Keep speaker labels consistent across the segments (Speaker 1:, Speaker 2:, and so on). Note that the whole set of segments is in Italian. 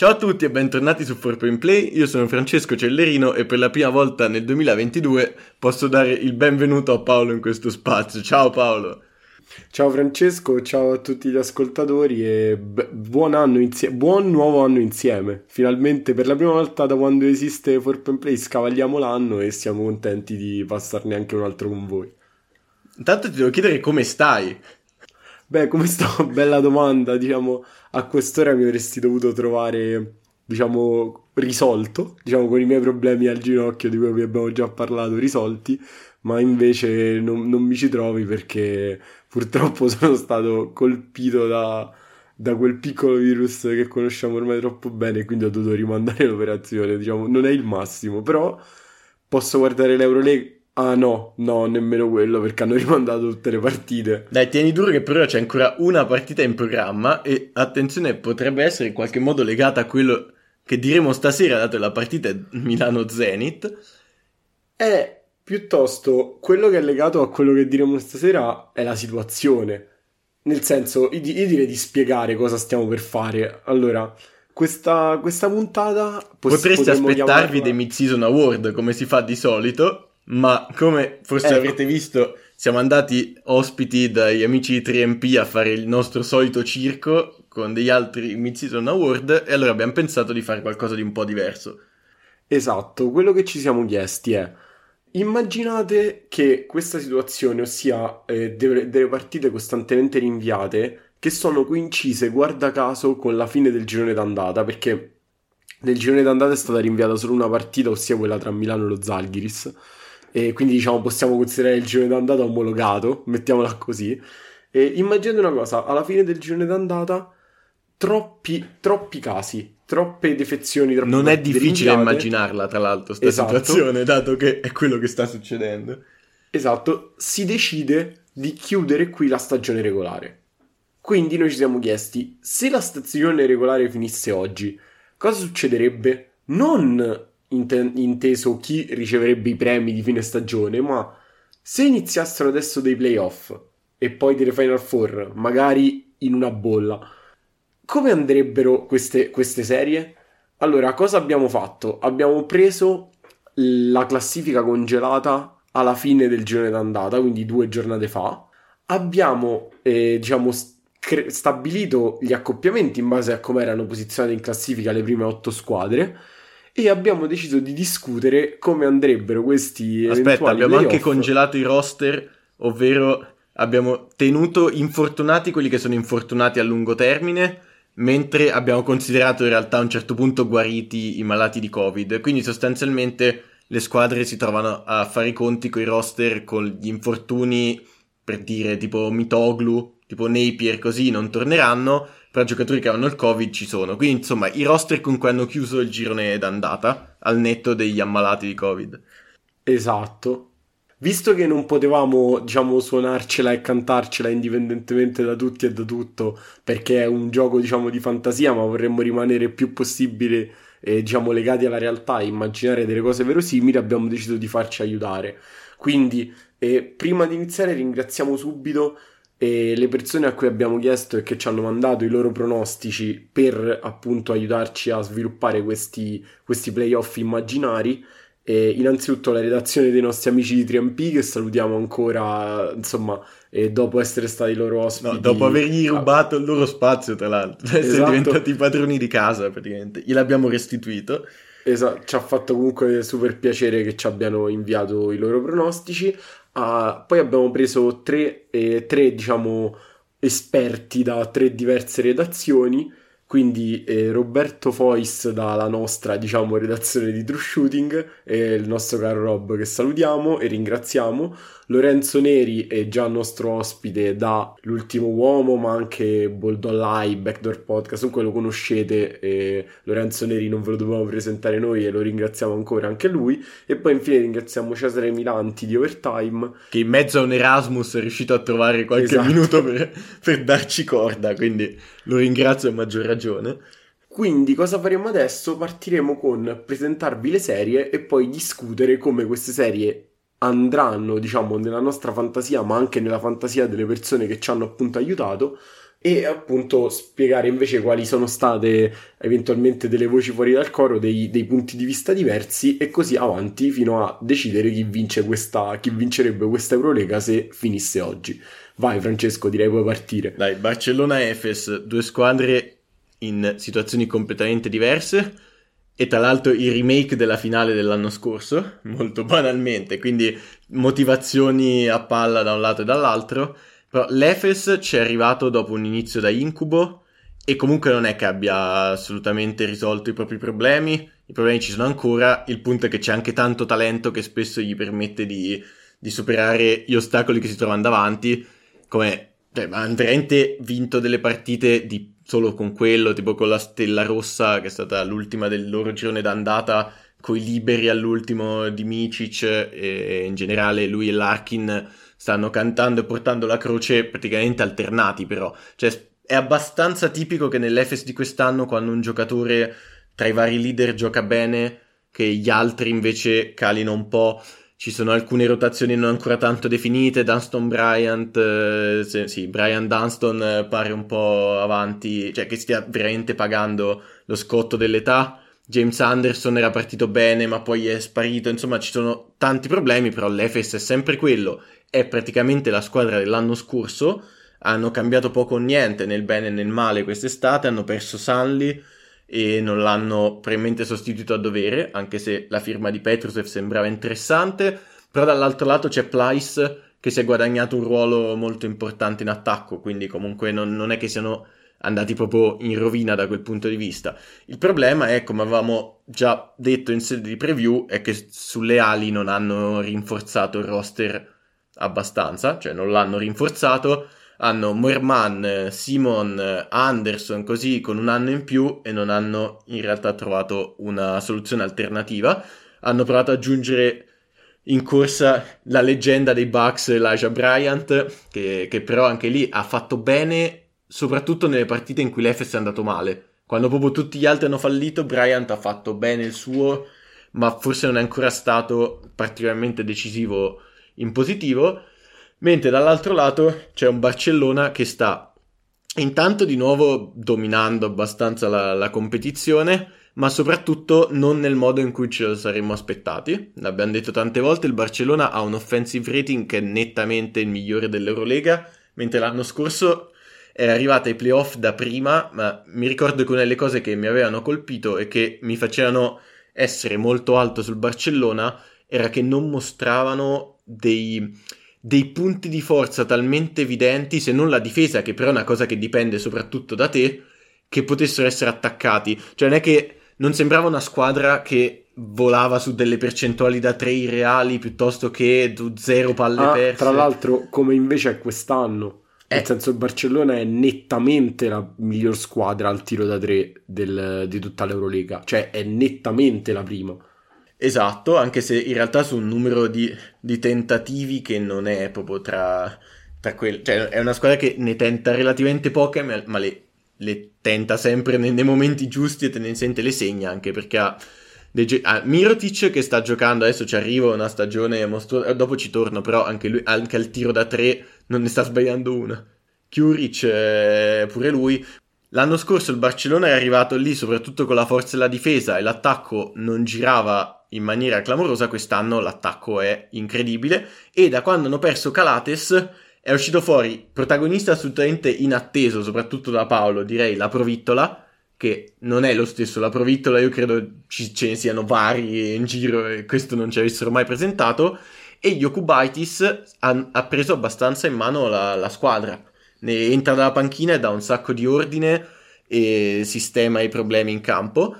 Speaker 1: Ciao a tutti e bentornati su 4 Play, io sono Francesco Cellerino e per la prima volta nel 2022 posso dare il benvenuto a Paolo in questo spazio. Ciao Paolo!
Speaker 2: Ciao Francesco, ciao a tutti gli ascoltatori e buon, anno insie- buon nuovo anno insieme. Finalmente per la prima volta da quando esiste 4 Play scavagliamo l'anno e siamo contenti di passarne anche un altro con voi.
Speaker 1: Intanto ti devo chiedere come stai.
Speaker 2: Beh, come sto? Bella domanda, diciamo, a quest'ora mi avresti dovuto trovare, diciamo, risolto, diciamo, con i miei problemi al ginocchio di cui abbiamo già parlato, risolti, ma invece non, non mi ci trovi perché purtroppo sono stato colpito da, da quel piccolo virus che conosciamo ormai troppo bene quindi ho dovuto rimandare l'operazione, diciamo, non è il massimo, però posso guardare l'Euroleague Ah no, no, nemmeno quello perché hanno rimandato tutte le partite.
Speaker 1: Dai, tieni duro che però c'è ancora una partita in programma e attenzione, potrebbe essere in qualche modo legata a quello che diremo stasera, dato che la partita è Milano-Zenit.
Speaker 2: È piuttosto quello che è legato a quello che diremo stasera è la situazione. Nel senso, io direi di spiegare cosa stiamo per fare. Allora, questa, questa puntata...
Speaker 1: Potresti aspettarvi chiamarla... dei Mid-Season Award, come si fa di solito, ma come forse ecco. avrete visto, siamo andati ospiti dagli amici di 3MP a fare il nostro solito circo con degli altri Mid-Season Award e allora abbiamo pensato di fare qualcosa di un po' diverso.
Speaker 2: Esatto, quello che ci siamo chiesti è immaginate che questa situazione, ossia eh, delle, delle partite costantemente rinviate, che sono coincise, guarda caso, con la fine del girone d'andata, perché nel girone d'andata è stata rinviata solo una partita, ossia quella tra Milano e lo Zalgiris e quindi diciamo possiamo considerare il girone d'andata omologato, mettiamola così. E immaginate una cosa, alla fine del girone d'andata troppi, troppi casi, troppe defezioni, troppe
Speaker 1: Non è difficile immaginarla, tra l'altro, questa esatto. situazione, dato che è quello che sta succedendo.
Speaker 2: Esatto, si decide di chiudere qui la stagione regolare. Quindi noi ci siamo chiesti, se la stagione regolare finisse oggi, cosa succederebbe? Non inteso chi riceverebbe i premi di fine stagione, ma se iniziassero adesso dei playoff e poi delle Final Four, magari in una bolla, come andrebbero queste, queste serie? Allora, cosa abbiamo fatto? Abbiamo preso la classifica congelata alla fine del girone d'andata, quindi due giornate fa. Abbiamo, eh, diciamo, cre- stabilito gli accoppiamenti in base a come erano posizionate in classifica le prime otto squadre e abbiamo deciso di discutere come andrebbero questi
Speaker 1: Aspetta, abbiamo anche congelato i roster, ovvero abbiamo tenuto infortunati quelli che sono infortunati a lungo termine, mentre abbiamo considerato in realtà a un certo punto guariti i malati di Covid. Quindi sostanzialmente le squadre si trovano a fare i conti con i roster con gli infortuni, per dire tipo Mitoglu, tipo Napier, così non torneranno però giocatori che hanno il Covid ci sono. Quindi, insomma, i roster con cui hanno chiuso il girone d'andata, al netto degli ammalati di Covid.
Speaker 2: Esatto. Visto che non potevamo, diciamo, suonarcela e cantarcela indipendentemente da tutti e da tutto, perché è un gioco, diciamo, di fantasia, ma vorremmo rimanere il più possibile, eh, diciamo, legati alla realtà e immaginare delle cose verosimili, abbiamo deciso di farci aiutare. Quindi, eh, prima di iniziare, ringraziamo subito e le persone a cui abbiamo chiesto e che ci hanno mandato i loro pronostici per appunto aiutarci a sviluppare questi, questi playoff immaginari. E innanzitutto la redazione dei nostri amici di 3MP che salutiamo ancora, insomma, dopo essere stati loro ospiti.
Speaker 1: No, dopo avergli rubato il loro spazio, tra l'altro, essere esatto. diventati padroni di casa praticamente, gliel'abbiamo restituito.
Speaker 2: Esatto, ci ha fatto comunque super piacere che ci abbiano inviato i loro pronostici. Uh, poi abbiamo preso tre, eh, tre, diciamo, esperti da tre diverse redazioni quindi eh, Roberto Fois dalla nostra, diciamo, redazione di True Shooting e il nostro caro Rob che salutiamo e ringraziamo. Lorenzo Neri è già nostro ospite da L'ultimo uomo, ma anche Bold Live, Backdoor Podcast, comunque lo conoscete. E Lorenzo Neri non ve lo dobbiamo presentare noi e lo ringraziamo ancora anche lui. E poi infine ringraziamo Cesare Milanti di Overtime.
Speaker 1: Che in mezzo a un Erasmus è riuscito a trovare qualche esatto. minuto per, per darci corda, quindi lo ringrazio a maggior ragione.
Speaker 2: Quindi cosa faremo adesso? Partiremo con presentarvi le serie e poi discutere come queste serie andranno, diciamo, nella nostra fantasia, ma anche nella fantasia delle persone che ci hanno appunto aiutato, e appunto spiegare invece quali sono state eventualmente delle voci fuori dal coro, dei, dei, punti di vista diversi e così avanti fino a decidere chi, vince questa, chi vincerebbe questa Eurolega se finisse oggi. Vai Francesco, direi puoi partire.
Speaker 1: Dai, Barcellona-Efes, due squadre in situazioni completamente diverse e tra l'altro il remake della finale dell'anno scorso, molto banalmente, quindi motivazioni a palla da un lato e dall'altro. Però l'Efes ci è arrivato dopo un inizio da incubo e comunque non è che abbia assolutamente risolto i propri problemi, i problemi ci sono ancora, il punto è che c'è anche tanto talento che spesso gli permette di, di superare gli ostacoli che si trovano davanti, come cioè, hanno veramente vinto delle partite di, solo con quello, tipo con la Stella Rossa che è stata l'ultima del loro girone d'andata, con i liberi all'ultimo di Micic e in generale lui e Larkin stanno cantando e portando la croce praticamente alternati però. Cioè è abbastanza tipico che nell'Efes di quest'anno quando un giocatore tra i vari leader gioca bene, che gli altri invece calino un po'. Ci sono alcune rotazioni non ancora tanto definite. Dunston Bryant, eh, sì, sì, Brian Dunston eh, pare un po' avanti, cioè che stia veramente pagando lo scotto dell'età. James Anderson era partito bene, ma poi è sparito. Insomma, ci sono tanti problemi, però l'Efes è sempre quello è praticamente la squadra dell'anno scorso. Hanno cambiato poco o niente nel bene e nel male quest'estate. Hanno perso Sanli e non l'hanno probabilmente sostituito a dovere, anche se la firma di Petrusev sembrava interessante. Però dall'altro lato c'è Plyce che si è guadagnato un ruolo molto importante in attacco, quindi comunque non, non è che siano andati proprio in rovina da quel punto di vista. Il problema è, come avevamo già detto in sede di preview, è che sulle ali non hanno rinforzato il roster abbastanza, cioè non l'hanno rinforzato, hanno Moerman, Simon, Anderson così con un anno in più e non hanno in realtà trovato una soluzione alternativa. Hanno provato ad aggiungere in corsa la leggenda dei Bucks Elijah Bryant, che, che però anche lì ha fatto bene, soprattutto nelle partite in cui l'Efes è andato male. Quando proprio tutti gli altri hanno fallito, Bryant ha fatto bene il suo, ma forse non è ancora stato particolarmente decisivo in positivo, mentre dall'altro lato c'è un Barcellona che sta intanto di nuovo dominando abbastanza la, la competizione, ma soprattutto non nel modo in cui ce lo saremmo aspettati. L'abbiamo detto tante volte, il Barcellona ha un offensive rating che è nettamente il migliore dell'Eurolega, mentre l'anno scorso era arrivata ai playoff da prima, ma mi ricordo che una delle cose che mi avevano colpito e che mi facevano essere molto alto sul Barcellona era che non mostravano dei, dei punti di forza talmente evidenti, se non la difesa, che però è una cosa che dipende soprattutto da te, che potessero essere attaccati. Cioè non è che non sembrava una squadra che volava su delle percentuali da 3 irreali piuttosto che zero palle ah, perse.
Speaker 2: Tra l'altro, come invece è quest'anno. Eh. Nel senso, il Barcellona è nettamente la miglior squadra al tiro da 3 del, di tutta l'Eurolega. Cioè, è nettamente la prima.
Speaker 1: Esatto, anche se in realtà su un numero di, di tentativi che non è proprio tra, tra quelli... Cioè è una squadra che ne tenta relativamente poche, ma le, le tenta sempre nei, nei, momenti giusti e tendenzialmente le segna, anche perché ha... Ah, Mirotic che sta giocando, adesso ci arriva una stagione mostruosa, dopo ci torno, però anche lui, anche al tiro da tre non ne sta sbagliando una. Curic eh, pure lui, L'anno scorso il Barcellona è arrivato lì soprattutto con la forza della difesa e l'attacco non girava in maniera clamorosa, quest'anno l'attacco è incredibile e da quando hanno perso Calates è uscito fuori protagonista assolutamente inatteso, soprattutto da Paolo, direi la Provittola, che non è lo stesso la Provittola, io credo ci, ce ne siano vari in giro e questo non ci avessero mai presentato, e Jokubaitis ha, ha preso abbastanza in mano la, la squadra entra dalla panchina e dà un sacco di ordine e sistema i problemi in campo.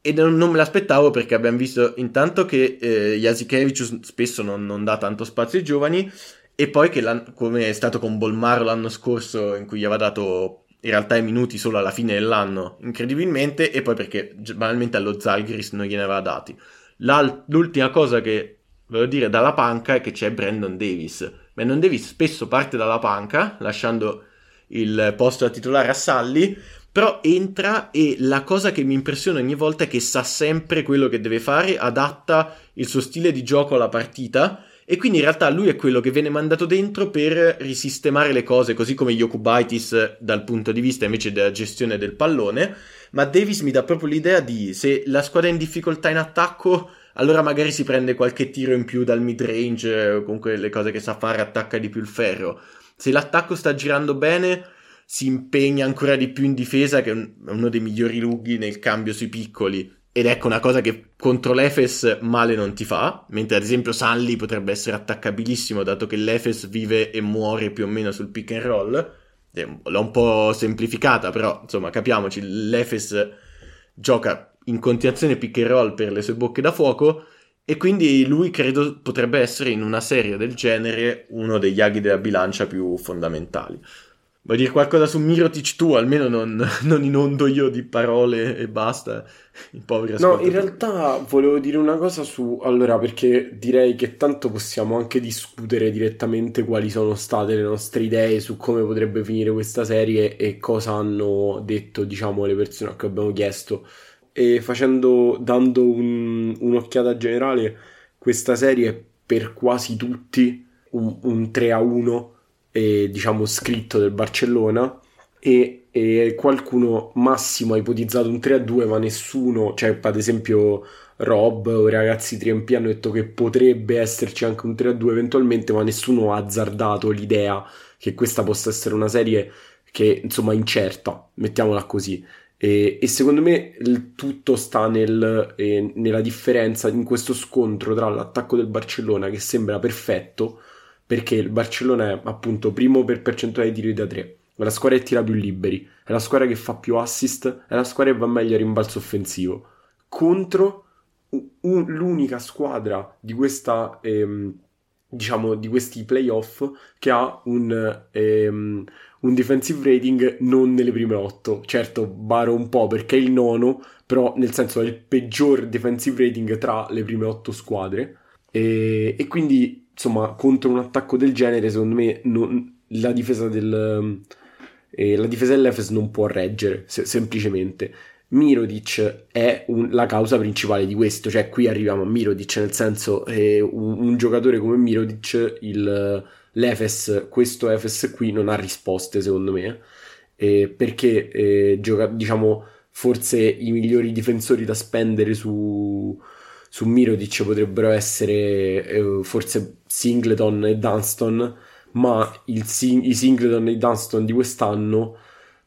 Speaker 1: E non, non me l'aspettavo perché abbiamo visto intanto che eh, Jasikevicius spesso non, non, dà tanto spazio ai giovani e poi che come è stato con Bolmaro l'anno scorso in cui gli aveva dato in realtà i minuti solo alla fine dell'anno incredibilmente e poi perché banalmente allo Zalgiris non gliene aveva dati. L'ultima cosa che voglio dire dalla panca è che c'è Brandon Davis Brandon Davis spesso parte dalla panca, lasciando il posto da titolare a Salli, però entra e la cosa che mi impressiona ogni volta è che sa sempre quello che deve fare, adatta il suo stile di gioco alla partita e quindi in realtà lui è quello che viene mandato dentro per risistemare le cose, così come Yokubaitis dal punto di vista invece della gestione del pallone, ma Davis mi dà proprio l'idea di se la squadra è in difficoltà in attacco, allora magari si prende qualche tiro in più dal mid range, o comunque le cose che sa fare, attacca di più il ferro. Se l'attacco sta girando bene, si impegna ancora di più in difesa, che è uno dei migliori lughi nel cambio sui piccoli ed ecco una cosa che contro l'Efes male non ti fa, mentre ad esempio Sanli potrebbe essere attaccabilissimo dato che l'Efes vive e muore più o meno sul pick and roll. L'ho un po' semplificata, però insomma capiamoci, l'Efes gioca in continuazione pick and roll per le sue bocche da fuoco e quindi lui credo potrebbe essere in una serie del genere uno degli aghi della bilancia più fondamentali. Vuoi dire qualcosa su Mirotic tu? Almeno non, non inondo io di parole e basta. I poveri
Speaker 2: No, in realtà volevo dire una cosa su... Allora, perché direi che tanto possiamo anche discutere direttamente quali sono state le nostre idee su come potrebbe finire questa serie e cosa hanno detto, diciamo, le persone a cui abbiamo chiesto. E facendo, dando un, un'occhiata generale, questa serie per quasi tutti un, un 3 a 1 eh, diciamo scritto del Barcellona e, e, qualcuno massimo ha ipotizzato un 3-2 ma nessuno, cioè ad esempio Rob o i ragazzi Triempi hanno detto che potrebbe esserci anche un 3-2 eventualmente ma nessuno ha azzardato l'idea che questa possa essere una serie che insomma incerta, mettiamola così. E, e, secondo me il tutto sta nel, eh, nella differenza in questo scontro tra l'attacco del Barcellona che sembra perfetto perché il Barcellona è appunto primo per percentuale di tiri da 3, è la squadra che tira più liberi, è la squadra che fa più assist, è la squadra che va meglio a rimbalzo offensivo, contro un, l'unica squadra di questa... Ehm, diciamo di questi playoff che ha un, ehm, un defensive rating non nelle prime 8 certo baro un po' perché è il nono però nel senso è il peggior defensive rating tra le prime 8 squadre e, e quindi insomma, contro un attacco del genere, secondo me non, la difesa del... Eh, la difesa dell'Efes non può reggere, se, semplicemente. Mirodic è un, la causa principale di questo, cioè qui arriviamo a Mirodic, nel senso eh, un, un, giocatore come Mirodic, il, l'Efes, questo Efes qui non ha risposte secondo me, eh, perché eh, gioca, diciamo forse i migliori difensori da spendere su, su Mirodic potrebbero essere eh, forse Singleton e Dunston, ma sing- i Singleton e i Dunston di quest'anno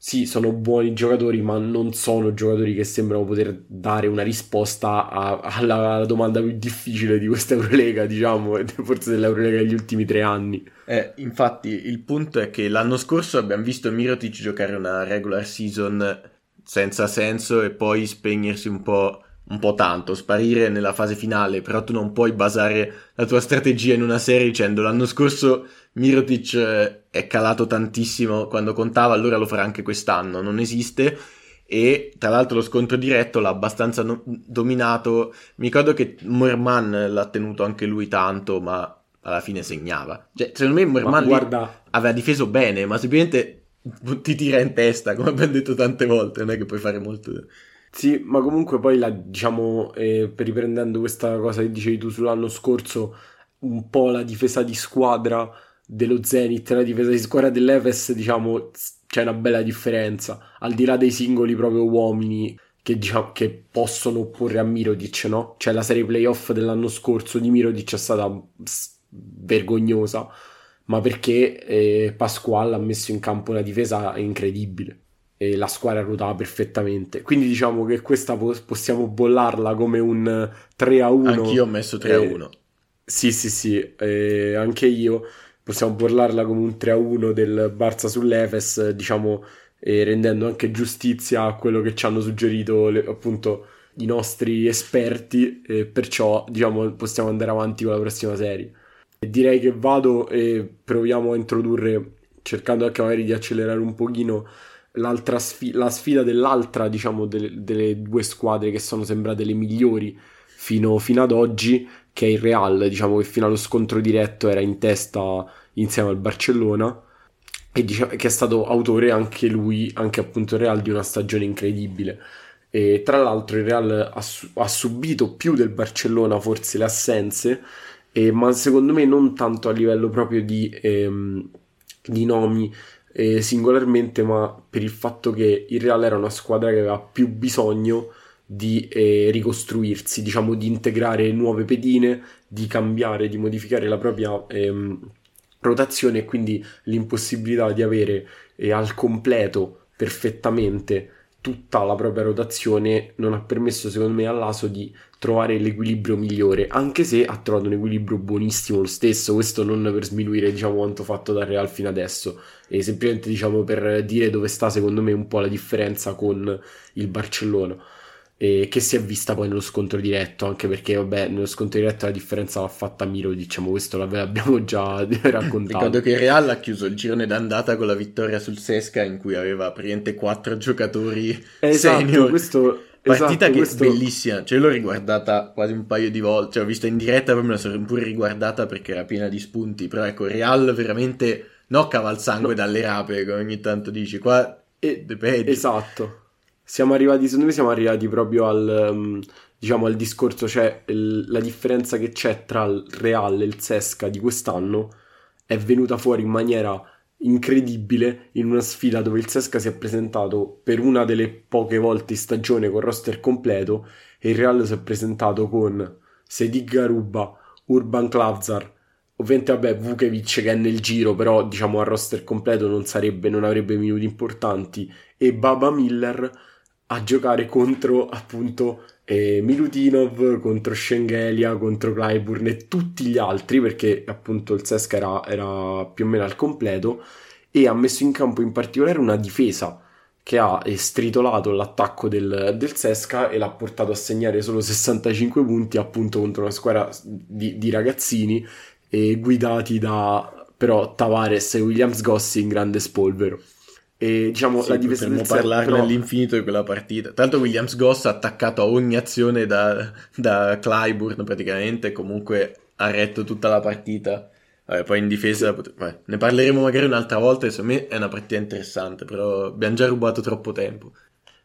Speaker 2: sì, sono buoni giocatori, ma non sono giocatori che sembrano poter dare una risposta a- alla-, alla domanda più difficile di questa Eurolega, diciamo, forse dell'Eurolega degli ultimi tre anni.
Speaker 1: Eh, infatti, il punto è che l'anno scorso abbiamo visto Mirotic giocare una regular season senza senso e poi spegnersi un po' un po' tanto, sparire nella fase finale, però tu non puoi basare la tua strategia in una serie dicendo l'anno scorso Mirotic eh, è calato tantissimo. Quando contava, allora lo farà anche quest'anno, non esiste. E tra l'altro lo scontro diretto l'ha abbastanza no- dominato, mi ricordo che Morman l'ha tenuto anche lui tanto, ma alla fine segnava. Cioè, secondo me Morman guarda... aveva difeso bene, ma semplicemente ti tira in testa, come abbiamo detto tante volte, non è che puoi fare molto
Speaker 2: sì, ma comunque poi la, diciamo, eh, riprendendo questa cosa che dicevi tu sull'anno scorso, un po' la difesa di squadra dello Zenith e la difesa di squadra dell'Efes, diciamo, c'è una bella differenza, al di là dei singoli proprio uomini che, diciamo, che possono opporre a Mirodic, no? Cioè la serie playoff dell'anno scorso di Mirodic è stata vergognosa, ma perché eh, Pasquale ha messo in campo una difesa incredibile e la squadra ruotava perfettamente. Quindi diciamo che questa po- possiamo bollarla come un 3 a 1.
Speaker 1: Anch'io ho messo 3 a 1. Eh,
Speaker 2: sì, sì, sì, eh, anche io. Possiamo bollarla come un 3 a 1 del Barça sull'Efes, diciamo, eh, rendendo anche giustizia a quello che ci hanno suggerito le, appunto i nostri esperti, e perciò diciamo possiamo andare avanti con la prossima serie. E direi che vado e proviamo a introdurre, cercando anche magari di accelerare un pochino sfi- la sfida dell'altra, diciamo, delle, delle, due squadre che sono sembrate le migliori fino, fino, ad oggi, che è il Real, diciamo che fino allo scontro diretto era in testa insieme al Barcellona e diciamo, che è stato autore anche lui, anche appunto Real, di una stagione incredibile. E tra l'altro il Real ha, ha subito più del Barcellona forse le assenze eh, ma secondo me non tanto a livello proprio di, ehm, di nomi eh, singolarmente, ma per il fatto che il Real era una squadra che aveva più bisogno di eh, ricostruirsi, diciamo di integrare nuove pedine, di cambiare, di modificare la propria ehm, rotazione e quindi l'impossibilità di avere eh, al completo perfettamente tutta la propria rotazione non ha permesso secondo me all'Aso di trovare l'equilibrio migliore anche se ha trovato un equilibrio buonissimo lo stesso. Questo non per sminuire diciamo quanto fatto dal Real fino adesso. E semplicemente diciamo per dire dove sta secondo me un po' la differenza con il Barcellona e che si è vista poi nello scontro diretto, anche perché vabbè, nello scontro diretto la differenza l'ha fatta Miro, diciamo, questo l'abbiamo già raccontato.
Speaker 1: Ricordo che Real ha chiuso il girone d'andata con la vittoria sul Sesca in cui aveva praticamente quattro giocatori esatto, senior.
Speaker 2: Questo,
Speaker 1: Partita
Speaker 2: esatto,
Speaker 1: che
Speaker 2: questo...
Speaker 1: è bellissima, cioè l'ho riguardata quasi un paio di volte, cioè l'ho vista in diretta, poi me la sono pure riguardata perché era piena di spunti, però ecco, Real veramente no cavalsangue no. dalle rape, come ogni tanto dici, qua
Speaker 2: e, Esatto siamo arrivati, secondo me siamo arrivati proprio al, um, diciamo, al discorso, cioè il, la differenza che c'è tra il Real e il Sesca di quest'anno è venuta fuori in maniera incredibile in una sfida dove il Sesca si è presentato per una delle poche volte in stagione con roster completo e il Real si è presentato con Sedig Garuba, Urban Klavzar, ovviamente vabbè Vukevic che è nel giro però diciamo a roster completo non sarebbe, non avrebbe minuti importanti e Baba Miller a giocare contro appunto eh, Milutinov, contro Schengelia, contro Clyburn e tutti gli altri perché appunto il Sesca era, era, più o meno al completo e ha messo in campo in particolare una difesa che ha stritolato l'attacco del, del Sesca e l'ha portato a segnare solo 65 punti appunto contro una squadra di, di ragazzini eh, guidati da però Tavares e Williams Gossi in grande spolvero. E diciamo
Speaker 1: sì,
Speaker 2: la difesa
Speaker 1: potremmo parlarne però... all'infinito di quella partita. Tanto Williams Goss ha attaccato a ogni azione da, da Clyburn praticamente, comunque ha retto tutta la partita. Vabbè, poi in difesa. Vabbè, ne parleremo magari un'altra volta, secondo me è una partita interessante, però abbiamo già rubato troppo tempo.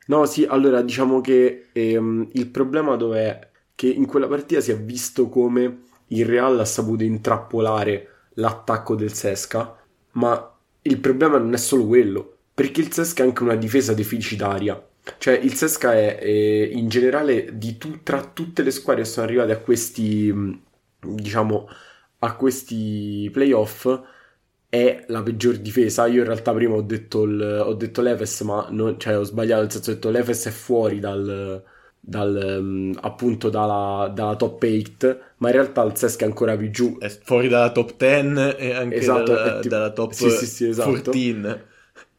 Speaker 2: No, sì, allora diciamo che ehm, il problema dov'è? Che in quella partita si è visto come il Real ha saputo intrappolare l'attacco del Sesca, ma il problema non è solo quello perché il Sesca è anche una difesa deficitaria. Cioè, il Sesca è, è in generale tu, tra tutte le squadre che sono arrivate a questi, diciamo, a questi playoff, è la peggior difesa. Io in realtà prima ho detto, il, ho detto l'Efes, ma non, cioè, ho sbagliato, nel senso ho detto l'Efes è fuori dal, dal, appunto dalla, dalla, top 8, ma in realtà il Sesca è ancora più giù.
Speaker 1: È fuori dalla top 10 e anche esatto, dalla, tipo, dalla top sì, sì, sì, esatto. 14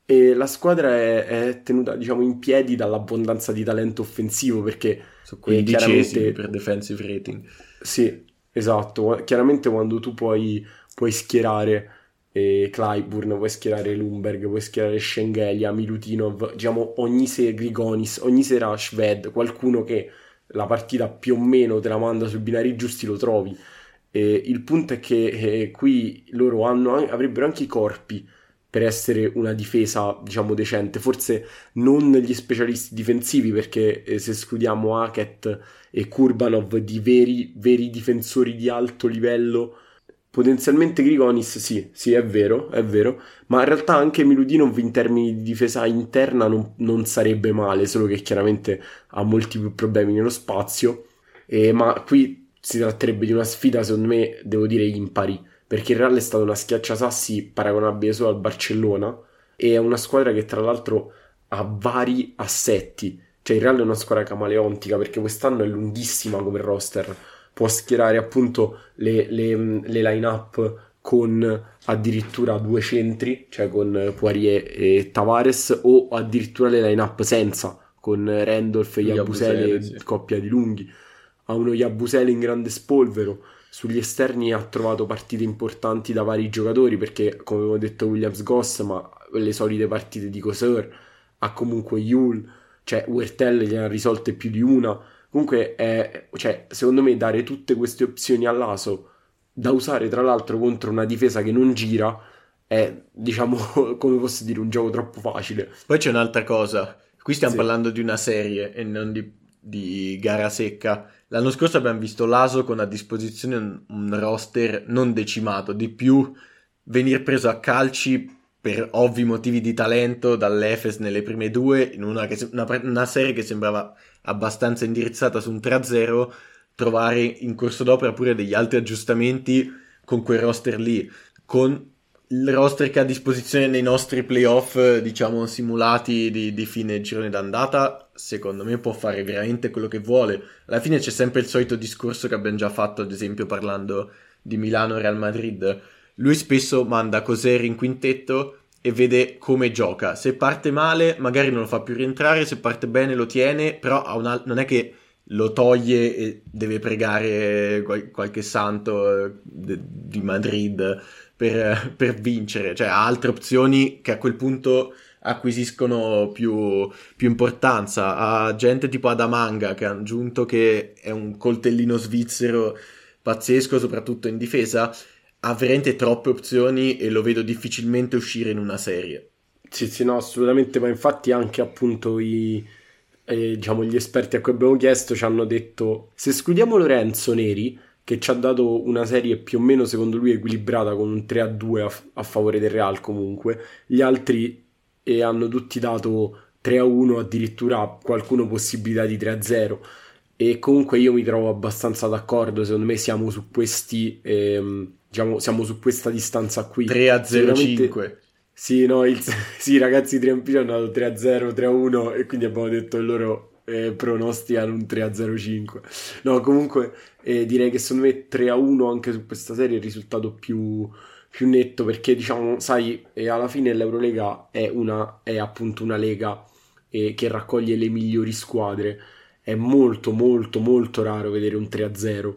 Speaker 2: e la squadra è, è, tenuta diciamo in piedi dall'abbondanza di talento offensivo perché
Speaker 1: sono quindicesimi per defensive rating.
Speaker 2: Sì esatto. Chiaramente quando tu puoi, puoi schierare eh, Clyburn puoi schierare Lumberg puoi schierare Schengelia Milutinov diciamo ogni sera Grigonis ogni sera Shved qualcuno che la partita più o meno te la manda sui binari giusti lo trovi. E il punto è che eh, qui loro hanno, avrebbero anche i corpi per essere una difesa, diciamo, decente. Forse non gli specialisti difensivi, perché eh, se escludiamo Hackett e Kurbanov di veri, veri difensori di alto livello, potenzialmente Grigonis sì, sì, è vero, è vero, ma in realtà anche Miludinov in termini di difesa interna non, non sarebbe male, solo che chiaramente ha molti più problemi nello spazio. Eh, ma qui si tratterebbe di una sfida, secondo me, devo dire, impari perché il Real è stata una schiacciasassi paragonabile solo al Barcellona e è una squadra che tra l'altro ha vari assetti. Cioè il Real è una squadra camaleontica perché quest'anno è lunghissima come roster, può schierare appunto le, le, le line-up con addirittura due centri, cioè con Poirier e Tavares, o addirittura le line-up senza, con Randolph e Yabusele, sì. coppia di lunghi. Ha uno Yabusele in grande spolvero sugli esterni ha trovato partite importanti da vari giocatori perché, come avevo detto, Williams Goss, ma le solite partite di Coseur, ha comunque Yule, cioè Wertel gliene ha risolte più di una. Comunque, è, cioè, secondo me, dare tutte queste opzioni all'aso da usare tra l'altro contro una difesa che non gira è, diciamo, come posso dire, un gioco troppo facile.
Speaker 1: Poi c'è un'altà cosa. Qui stiamo sì. parlando di una serie e non di di gara secca. L'anno scorso abbiamo visto l'Aso con a disposizione un, un roster non decimato, di più venire preso a calci per ovvi motivi di talento dall'Efes nelle prime due, in una, che, una, una serie che sembrava abbastanza indirizzata su un 3-0, trovare in corso d'opera pure degli altri aggiustamenti con quel roster lì, con il roster che ha a disposizione nei nostri playoff, diciamo, simulati di, di fine girone d'andata, secondo me può fare veramente quello che vuole. Alla fine c'è sempre il solito discorso che abbiamo già fatto, ad esempio, parlando di Milano Real Madrid. Lui spesso manda Coseri in quintetto e vede come gioca. Se parte male, magari non lo fa più rientrare, se parte bene lo tiene, però al- non è che lo toglie e deve pregare qualche santo eh, di Madrid per, per, vincere, cioè ha altre opzioni che a quel punto acquisiscono più, più importanza. Ha gente tipo Adamanga che ha aggiunto che è un coltellino svizzero pazzesco, soprattutto in difesa. Ha veramente troppe opzioni e lo vedo difficilmente uscire in una serie.
Speaker 2: Sì, sì, no, assolutamente, ma infatti anche appunto i, eh, diciamo, gli esperti a cui abbiamo chiesto ci hanno detto se escludiamo Lorenzo Neri, che ci ha dato una serie più o meno secondo lui equilibrata con un 3-2 a, a favore del Real comunque. Gli altri eh, hanno tutti dato 3-1, addirittura qualcuno possibilità di 3-0. E comunque io mi trovo abbastanza d'accordo, secondo me siamo su questi, ehm, diciamo, siamo su questa distanza qui.
Speaker 1: 3-0-5.
Speaker 2: Sì, no, il, sì, ragazzi, i Triampini hanno dato 3-0, 3-1 e quindi abbiamo detto il loro eh, pronosticano un 3-0-5. No, comunque eh, direi che secondo me 3-1 anche su questa serie è il risultato più, più netto perché diciamo, sai, eh, alla fine l'Eurolega è, una, è appunto una lega eh, che raccoglie le migliori squadre. È molto, molto, molto raro vedere un 3-0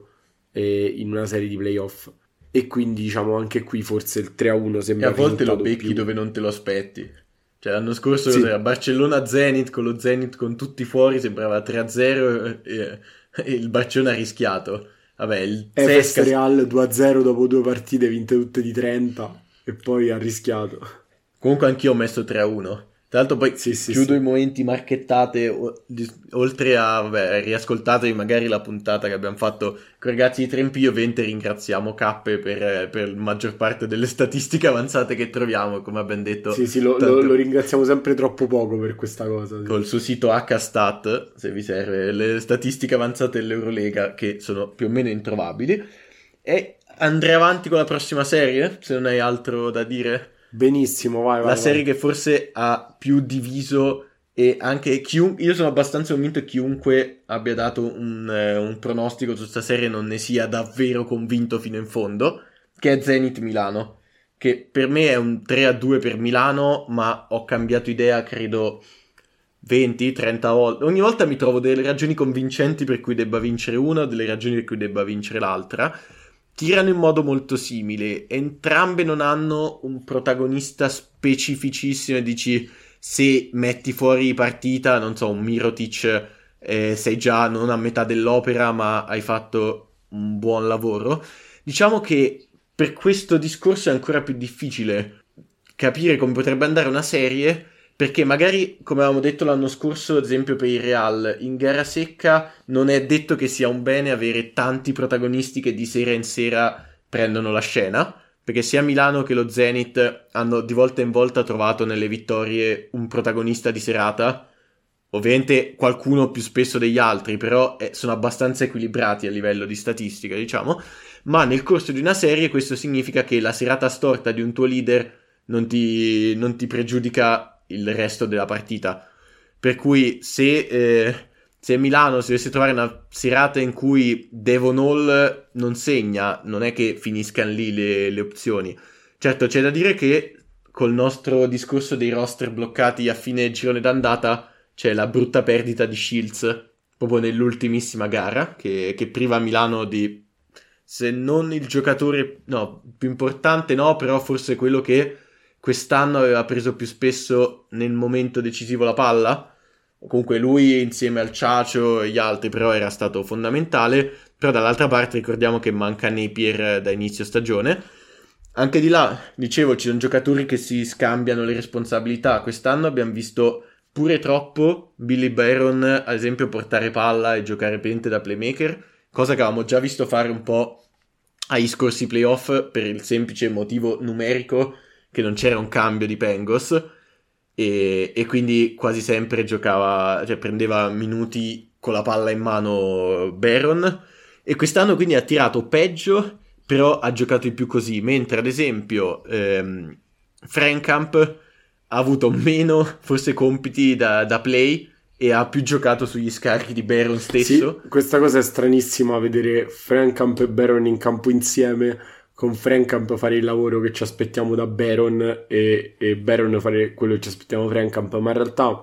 Speaker 2: eh, in una serie di playoff. E quindi diciamo anche qui forse il 3-1 sembra...
Speaker 1: E a volte lo becchi più... dove non te lo aspetti. Cioè, l'anno scorso sì. Barcellona-Zenit con lo Zenit con tutti fuori sembrava 3-0 e, e il Barcellona ha rischiato. Vabbè, il
Speaker 2: Efes Sesca... Real 2-0 dopo due partite vinte tutte di 30 e poi ha rischiato.
Speaker 1: Comunque anch'io ho messo 3-1. Tra l'altro poi sì, sì, chiudo sì. i momenti marchettate, oltre a, vabbè, riascoltatevi magari la puntata che abbiamo fatto con i ragazzi di Trempio, ovviamente ringraziamo Cappe per, per la maggior parte delle statistiche avanzate che troviamo, come abbiamo detto.
Speaker 2: Sì, sì, lo, tanto... lo, lo ringraziamo sempre troppo poco per questa cosa. Sì.
Speaker 1: Col suo sito HStat, se vi serve, le statistiche avanzate dell'Eurolega che sono più o meno introvabili. E andrei avanti con la prossima serie, se non hai altro da dire.
Speaker 2: Benissimo, vai, vai.
Speaker 1: La serie vai. che forse ha più diviso e anche chiunque, io sono abbastanza convinto che chiunque abbia dato un, eh, un pronostico su questa serie non ne sia davvero convinto fino in fondo, che è Zenit Milano, che per me è un 3-2 per Milano, ma ho cambiato idea credo 20-30 volte. Ogni volta mi trovo delle ragioni convincenti per cui debba vincere una, delle ragioni per cui debba vincere l'altra tirano in modo molto simile. Entrambe non hanno un protagonista specificissimo e dici se metti fuori partita, non so, un Mirotic, eh, sei già non a metà dell'opera ma hai fatto un buon lavoro. Diciamo che per questo discorso è ancora più difficile capire come potrebbe andare una serie perché magari, come avevamo detto l'anno scorso, ad esempio per il Real, in gara secca non è detto che sia un bene avere tanti protagonisti che di sera in sera prendono la scena, perché sia Milano che lo Zenit hanno di volta in volta trovato nelle vittorie un protagonista di serata. Ovviamente qualcuno più spesso degli altri, però eh, sono abbastanza equilibrati a livello di statistica, diciamo. Ma nel corso di una serie questo significa che la serata storta di un tuo leader non ti, non ti pregiudica il resto della partita. Per cui se, eh, se Milano si dovesse trovare una serata in cui Devon Hall non segna, non è che finiscano lì le, le opzioni. Certo, c'è da dire che col nostro discorso dei roster bloccati a fine girone d'andata c'è la brutta perdita di Shields proprio nell'ultimissima gara che, che priva Milano di se non il giocatore no, più importante no, però forse quello che quest'anno aveva preso più spesso nel momento decisivo la palla. Comunque lui insieme al Ciacio e gli altri però era stato fondamentale. Però dall'altra parte ricordiamo che manca Napier da inizio stagione. Anche di là, dicevo, ci sono giocatori che si scambiano le responsabilità. Quest'anno abbiamo visto pure troppo Billy Baron, ad esempio, portare palla e giocare pente da playmaker, cosa che avevamo già visto fare un po' ai scorsi playoff per il semplice motivo numerico che non c'era un cambio di Pengos e, e quindi quasi sempre giocava, cioè prendeva minuti con la palla in mano Baron e quest'anno quindi ha tirato peggio però ha giocato di più così mentre ad esempio ehm, Frankamp ha avuto meno forse compiti da, da, play e ha più giocato sugli scarichi di Baron stesso.
Speaker 2: Sì, questa cosa è stranissima vedere Frankamp e Baron in campo insieme con Frankamp fare il lavoro che ci aspettiamo da Baron e, e Baron fare quello che ci aspettiamo da Frankamp, ma in realtà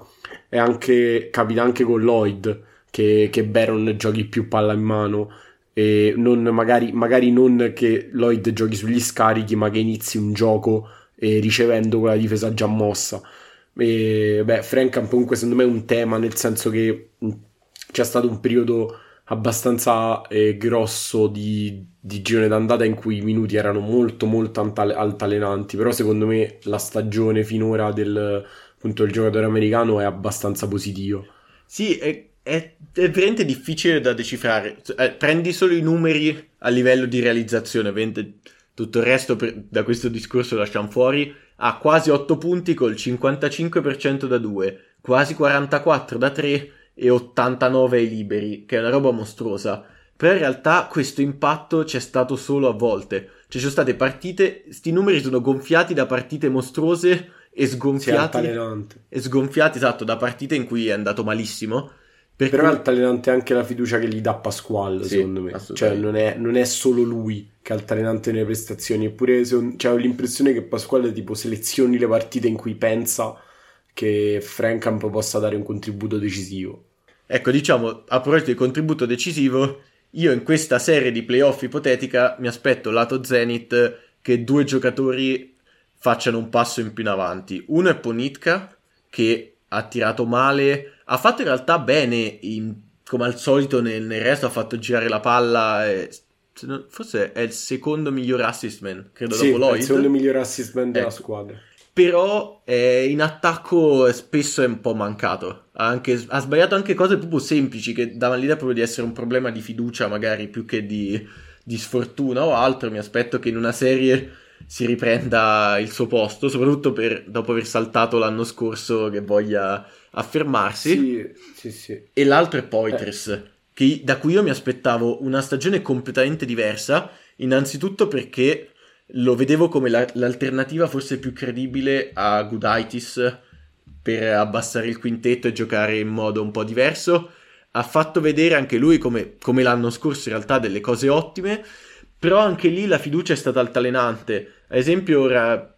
Speaker 2: anche, capita anche con Lloyd che, che Baron giochi più palla in mano e non, magari, magari non che Lloyd giochi sugli scarichi ma che inizi un gioco e ricevendo quella difesa già mossa. E, beh, Frankamp comunque secondo me è un tema nel senso che c'è stato un periodo abbastanza eh, grosso di, di girone d'andata in cui i minuti erano molto molto antale- altalenanti però secondo me la stagione finora del, appunto, del giocatore americano è abbastanza positivo.
Speaker 1: Sì è, è, è veramente difficile da decifrare. Eh, prendi solo i numeri a livello di realizzazione tutto il resto per, da questo discorso lasciamo fuori, ha quasi 8 punti col 55% da 2, quasi 44 da 3 e 89 ai liberi, che è una roba mostruosa. Però in realtà questo impatto c'è stato solo a volte. Cioè ci sono state partite, sti numeri sono gonfiati da partite mostruose e sgonfiati. e sgonfiati, esatto, da partite in cui è andato malissimo.
Speaker 2: Per Però cui... è altalenante anche la fiducia che gli dà Pasquale, sì, secondo me. Cioè, non è, non è, solo lui che è altalenante nelle prestazioni. Eppure cioè, ho l'impressione che Pasquale tipo selezioni le partite in cui pensa che Frankamp possa dare un contributo decisivo.
Speaker 1: Ecco, diciamo, a proposito di contributo decisivo, io in questa serie di playoff ipotetica mi aspetto lato Zenith che due giocatori facciano un passo in più in avanti. Uno è Ponitka, che ha tirato male ha fatto in realtà bene, in, come al solito nel, nel, resto ha fatto girare la palla. E, forse è il secondo miglior assist man, credo
Speaker 2: sì,
Speaker 1: dopo Lloyd.
Speaker 2: Il secondo miglior assist man della ecco. squadra.
Speaker 1: Però eh, in attacco spesso è un po' mancato. Ha, anche, ha, sbagliato anche cose proprio semplici che davano l'idea proprio di essere un problema di fiducia, magari più che di, di sfortuna o altro. Mi aspetto che in una serie si riprenda il suo posto, soprattutto per, dopo aver saltato l'anno scorso che voglia affermarsi.
Speaker 2: Sì, sì, sì.
Speaker 1: E l'altro è Poitras, eh. che, da cui io mi aspettavo una stagione completamente diversa, innanzitutto perché lo vedevo come la, l'alternativa forse più credibile a Gudaitis per abbassare il quintetto e giocare in modo un po' diverso. Ha fatto vedere anche lui, come, come l'anno scorso, in realtà delle cose ottime, però anche lì la fiducia è stata altalenante. Ad esempio, ora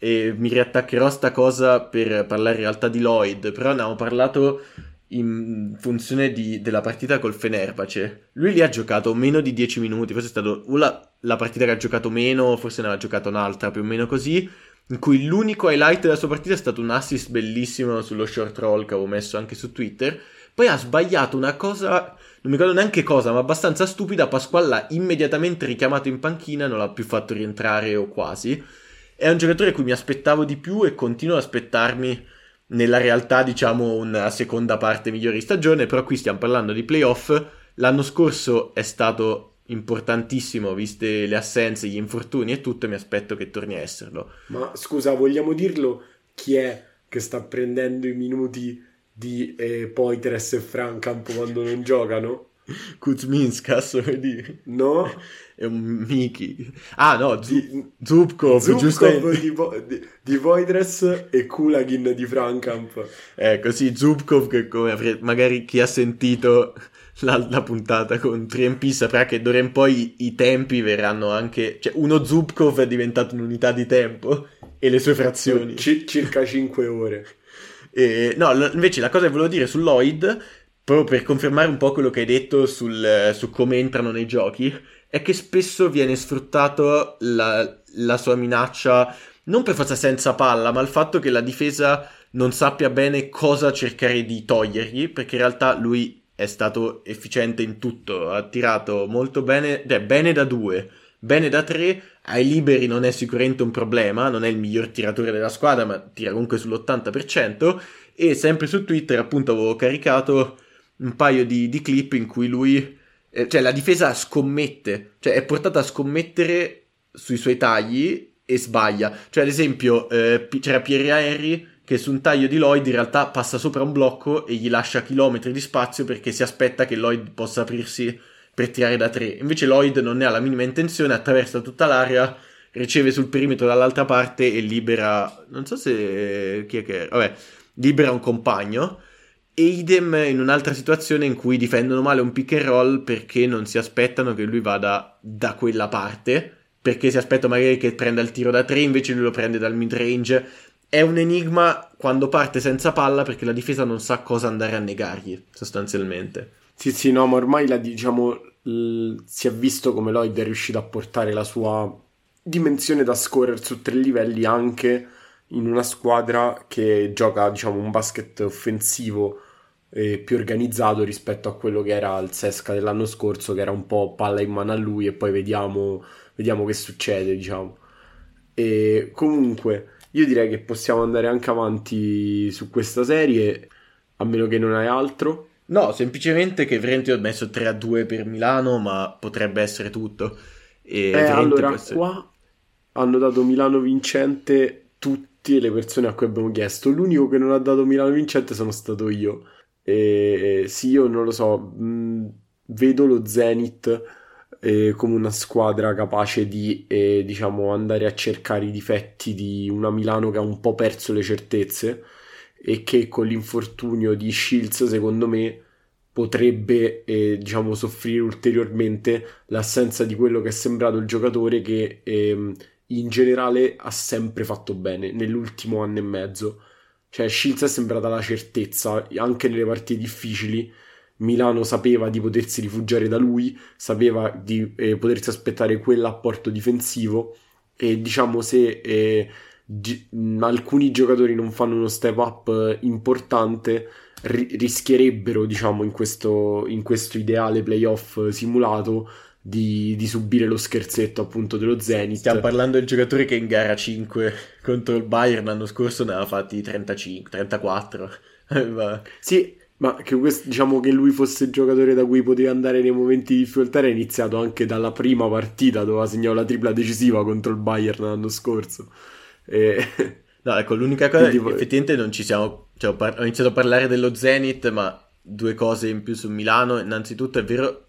Speaker 1: e mi riattaccherò a sta cosa per parlare in realtà di Lloyd, però ne abbiamo parlato in funzione di, della partita col Fenerbahce. Lui lì ha giocato meno di 10 minuti, forse è stata la, la partita che ha giocato meno, forse ne aveva giocato un'altra, più o meno così, in cui l'unico highlight della sua partita è stato un assist bellissimo sullo short roll che avevo messo anche su Twitter. Poi ha sbagliato una cosa, non mi ricordo neanche cosa, ma abbastanza stupida. Pasquale l'ha immediatamente richiamato in panchina, non l'ha più fatto rientrare o quasi. È un giocatore a cui mi aspettavo di più e continuo ad aspettarmi nella realtà, diciamo, una seconda parte migliore di stagione, però qui stiamo parlando di playoff. L'anno scorso è stato importantissimo, viste le assenze, gli infortuni e tutto, e mi aspetto che torni a esserlo.
Speaker 2: Ma scusa, vogliamo dirlo chi è che sta prendendo i minuti di eh, Poitres e Frankamp quando non giocano?
Speaker 1: Kuzminskas, dire?
Speaker 2: No,
Speaker 1: è un Miki. Ah no, Z- Zubkov,
Speaker 2: Zubkov di, di, di Voidress e Kulagin di Frankamp.
Speaker 1: Ecco, sì, Zubkov che come magari chi ha sentito la, la puntata con 3MP saprà che d'ora in poi i, i tempi verranno anche... Cioè, uno Zubkov è diventato un'unità di tempo e le sue frazioni.
Speaker 2: C- circa 5 ore.
Speaker 1: E, no, invece la cosa che volevo dire su Lloyd, proprio per confermare un po' quello che hai detto sul, su come entrano nei giochi, è che spesso viene sfruttato la, la sua minaccia non per forza senza palla, ma il fatto che la difesa non sappia bene cosa cercare di togliergli, perché in realtà lui è stato efficiente in tutto, ha tirato molto bene, beh, bene da due, bene da tre, ai liberi non è sicuramente un problema, non è il miglior tiratore della squadra, ma tira comunque sull'80%, E sempre su Twitter, appunto, avevo caricato un paio di, di clip in cui lui, eh, cioè la difesa scommette, cioè è portata a scommettere sui suoi tagli e sbaglia. Cioè, ad esempio, eh, c'era Pierre Henry che su un taglio di Lloyd in realtà passa sopra un blocco e gli lascia chilometri di spazio perché si aspetta che Lloyd possa aprirsi per tirare da tre. Invece Lloyd non ne ha la minima intenzione, attraversa tutta l'area, riceve sul perimetro dall'altra parte e libera. Non so se. Chi è che era? Vabbè, libera un compagno. E idem in un'altra situazione in cui difendono male un pick and roll perché non si aspettano che lui vada da quella parte. Perché si aspetta magari che prenda il tiro da tre, invece lui lo prende dal mid range. È un enigma quando parte senza palla perché la difesa non sa cosa andare a negargli, sostanzialmente.
Speaker 2: Sì, sì, no, ma ormai la, diciamo, l- si è visto come Lloyd è riuscito a portare la sua dimensione da scorer su tre livelli anche in una squadra che gioca, diciamo, un basket offensivo eh, più organizzato rispetto a quello che era il Sesca dell'anno scorso, che era un po' palla in mano a lui e poi vediamo, vediamo che succede, diciamo. E comunque, io direi che possiamo andare anche avanti su questa serie, a meno che non hai altro.
Speaker 1: No, semplicemente che Vrenti ho messo 3 a 2 per Milano, ma potrebbe essere tutto.
Speaker 2: E eh, allora, essere... qua hanno dato Milano vincente tutte le persone a cui abbiamo chiesto. L'unico che non ha dato Milano vincente sono stato io. E sì, io non lo so, mh, vedo lo Zenith eh, come una squadra capace di, eh, diciamo, andare a cercare i difetti di una Milano che ha un po' perso le certezze e che con l'infortunio di Shields, secondo me, potrebbe, eh, diciamo, soffrire ulteriormente l'assenza di quello che è sembrato il giocatore che ehm, in generale ha sempre fatto bene nell'ultimo anno e mezzo cioè, Shields è sembrata la certezza, anche nelle partite difficili. Milano sapeva di potersi rifugiare da lui, sapeva di eh, potersi aspettare quell'apporto difensivo e diciamo se eh, gi- alcuni giocatori non fanno uno step up importante ri- rischierebbero diciamo in questo, in questo ideale playoff simulato di, di, subire lo scherzetto appunto dello Zenith.
Speaker 1: Stiamo parlando del giocatore che in gara 5 contro il Bayern l'anno scorso ne aveva fatti 35, 34.
Speaker 2: sì, ma che questo, diciamo che lui fosse il giocatore da cui poteva andare nei momenti di difficoltà era iniziato anche dalla prima partita dove ha segnato la tripla decisiva contro il Bayern l'anno scorso. E...
Speaker 1: No, ecco, l'unica cosa, Quindi... effettivamente non ci siamo... Cioè, ho, par- ho iniziato a parlare dello Zenith, ma due cose in più su Milano. Innanzitutto è vero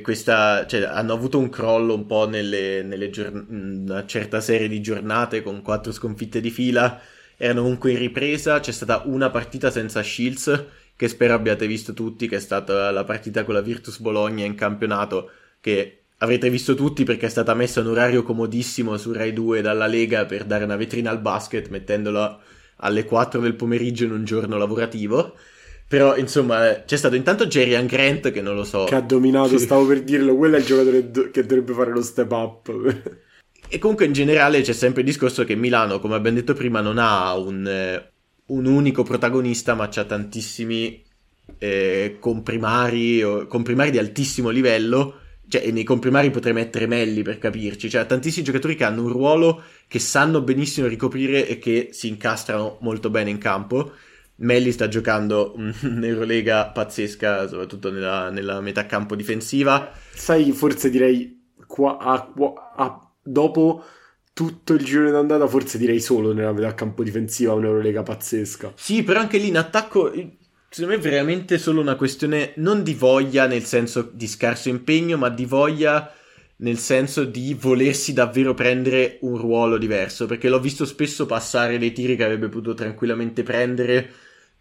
Speaker 1: questa, cioè, hanno avuto un crollo un po' nelle, nelle giorn- una certa serie di giornate con quattro sconfitte di fila. Erano comunque in ripresa. C'è stata una partita senza Shields, che spero abbiate visto tutti, che è stata la partita con la Virtus Bologna in campionato, che avrete visto tutti perché è stata messa un orario comodissimo su Rai 2 dalla Lega per dare una vetrina al basket, mettendola alle 4 del pomeriggio in un giorno lavorativo. Però, insomma, c'è stato intanto Jerry Grant che non lo so.
Speaker 2: Che ha dominato, stavo per dirlo, quello è il giocatore do- che dovrebbe fare lo step up.
Speaker 1: e comunque in generale c'è sempre il discorso che Milano, come abbiamo detto prima, non ha un, eh, un unico protagonista, ma c'ha tantissimi eh, comprimari, o, comprimari di altissimo livello. Cioè, nei comprimari potrei mettere Melli per capirci. Cioè, tantissimi giocatori che hanno un ruolo che sanno benissimo ricoprire e che si incastrano molto bene in campo. Melli sta giocando un'Eurolega pazzesca, soprattutto nella, nella metà campo difensiva.
Speaker 2: Sai, forse direi qua, a, a, dopo tutto il giro d'andata, forse direi solo nella metà campo difensiva un'Eurolega pazzesca.
Speaker 1: Sì, però anche lì in attacco, secondo me è veramente solo una questione non di voglia nel senso di scarso impegno, ma di voglia nel senso di volersi davvero prendere un ruolo diverso, perché l'ho visto spesso passare dei tiri che avrebbe potuto tranquillamente prendere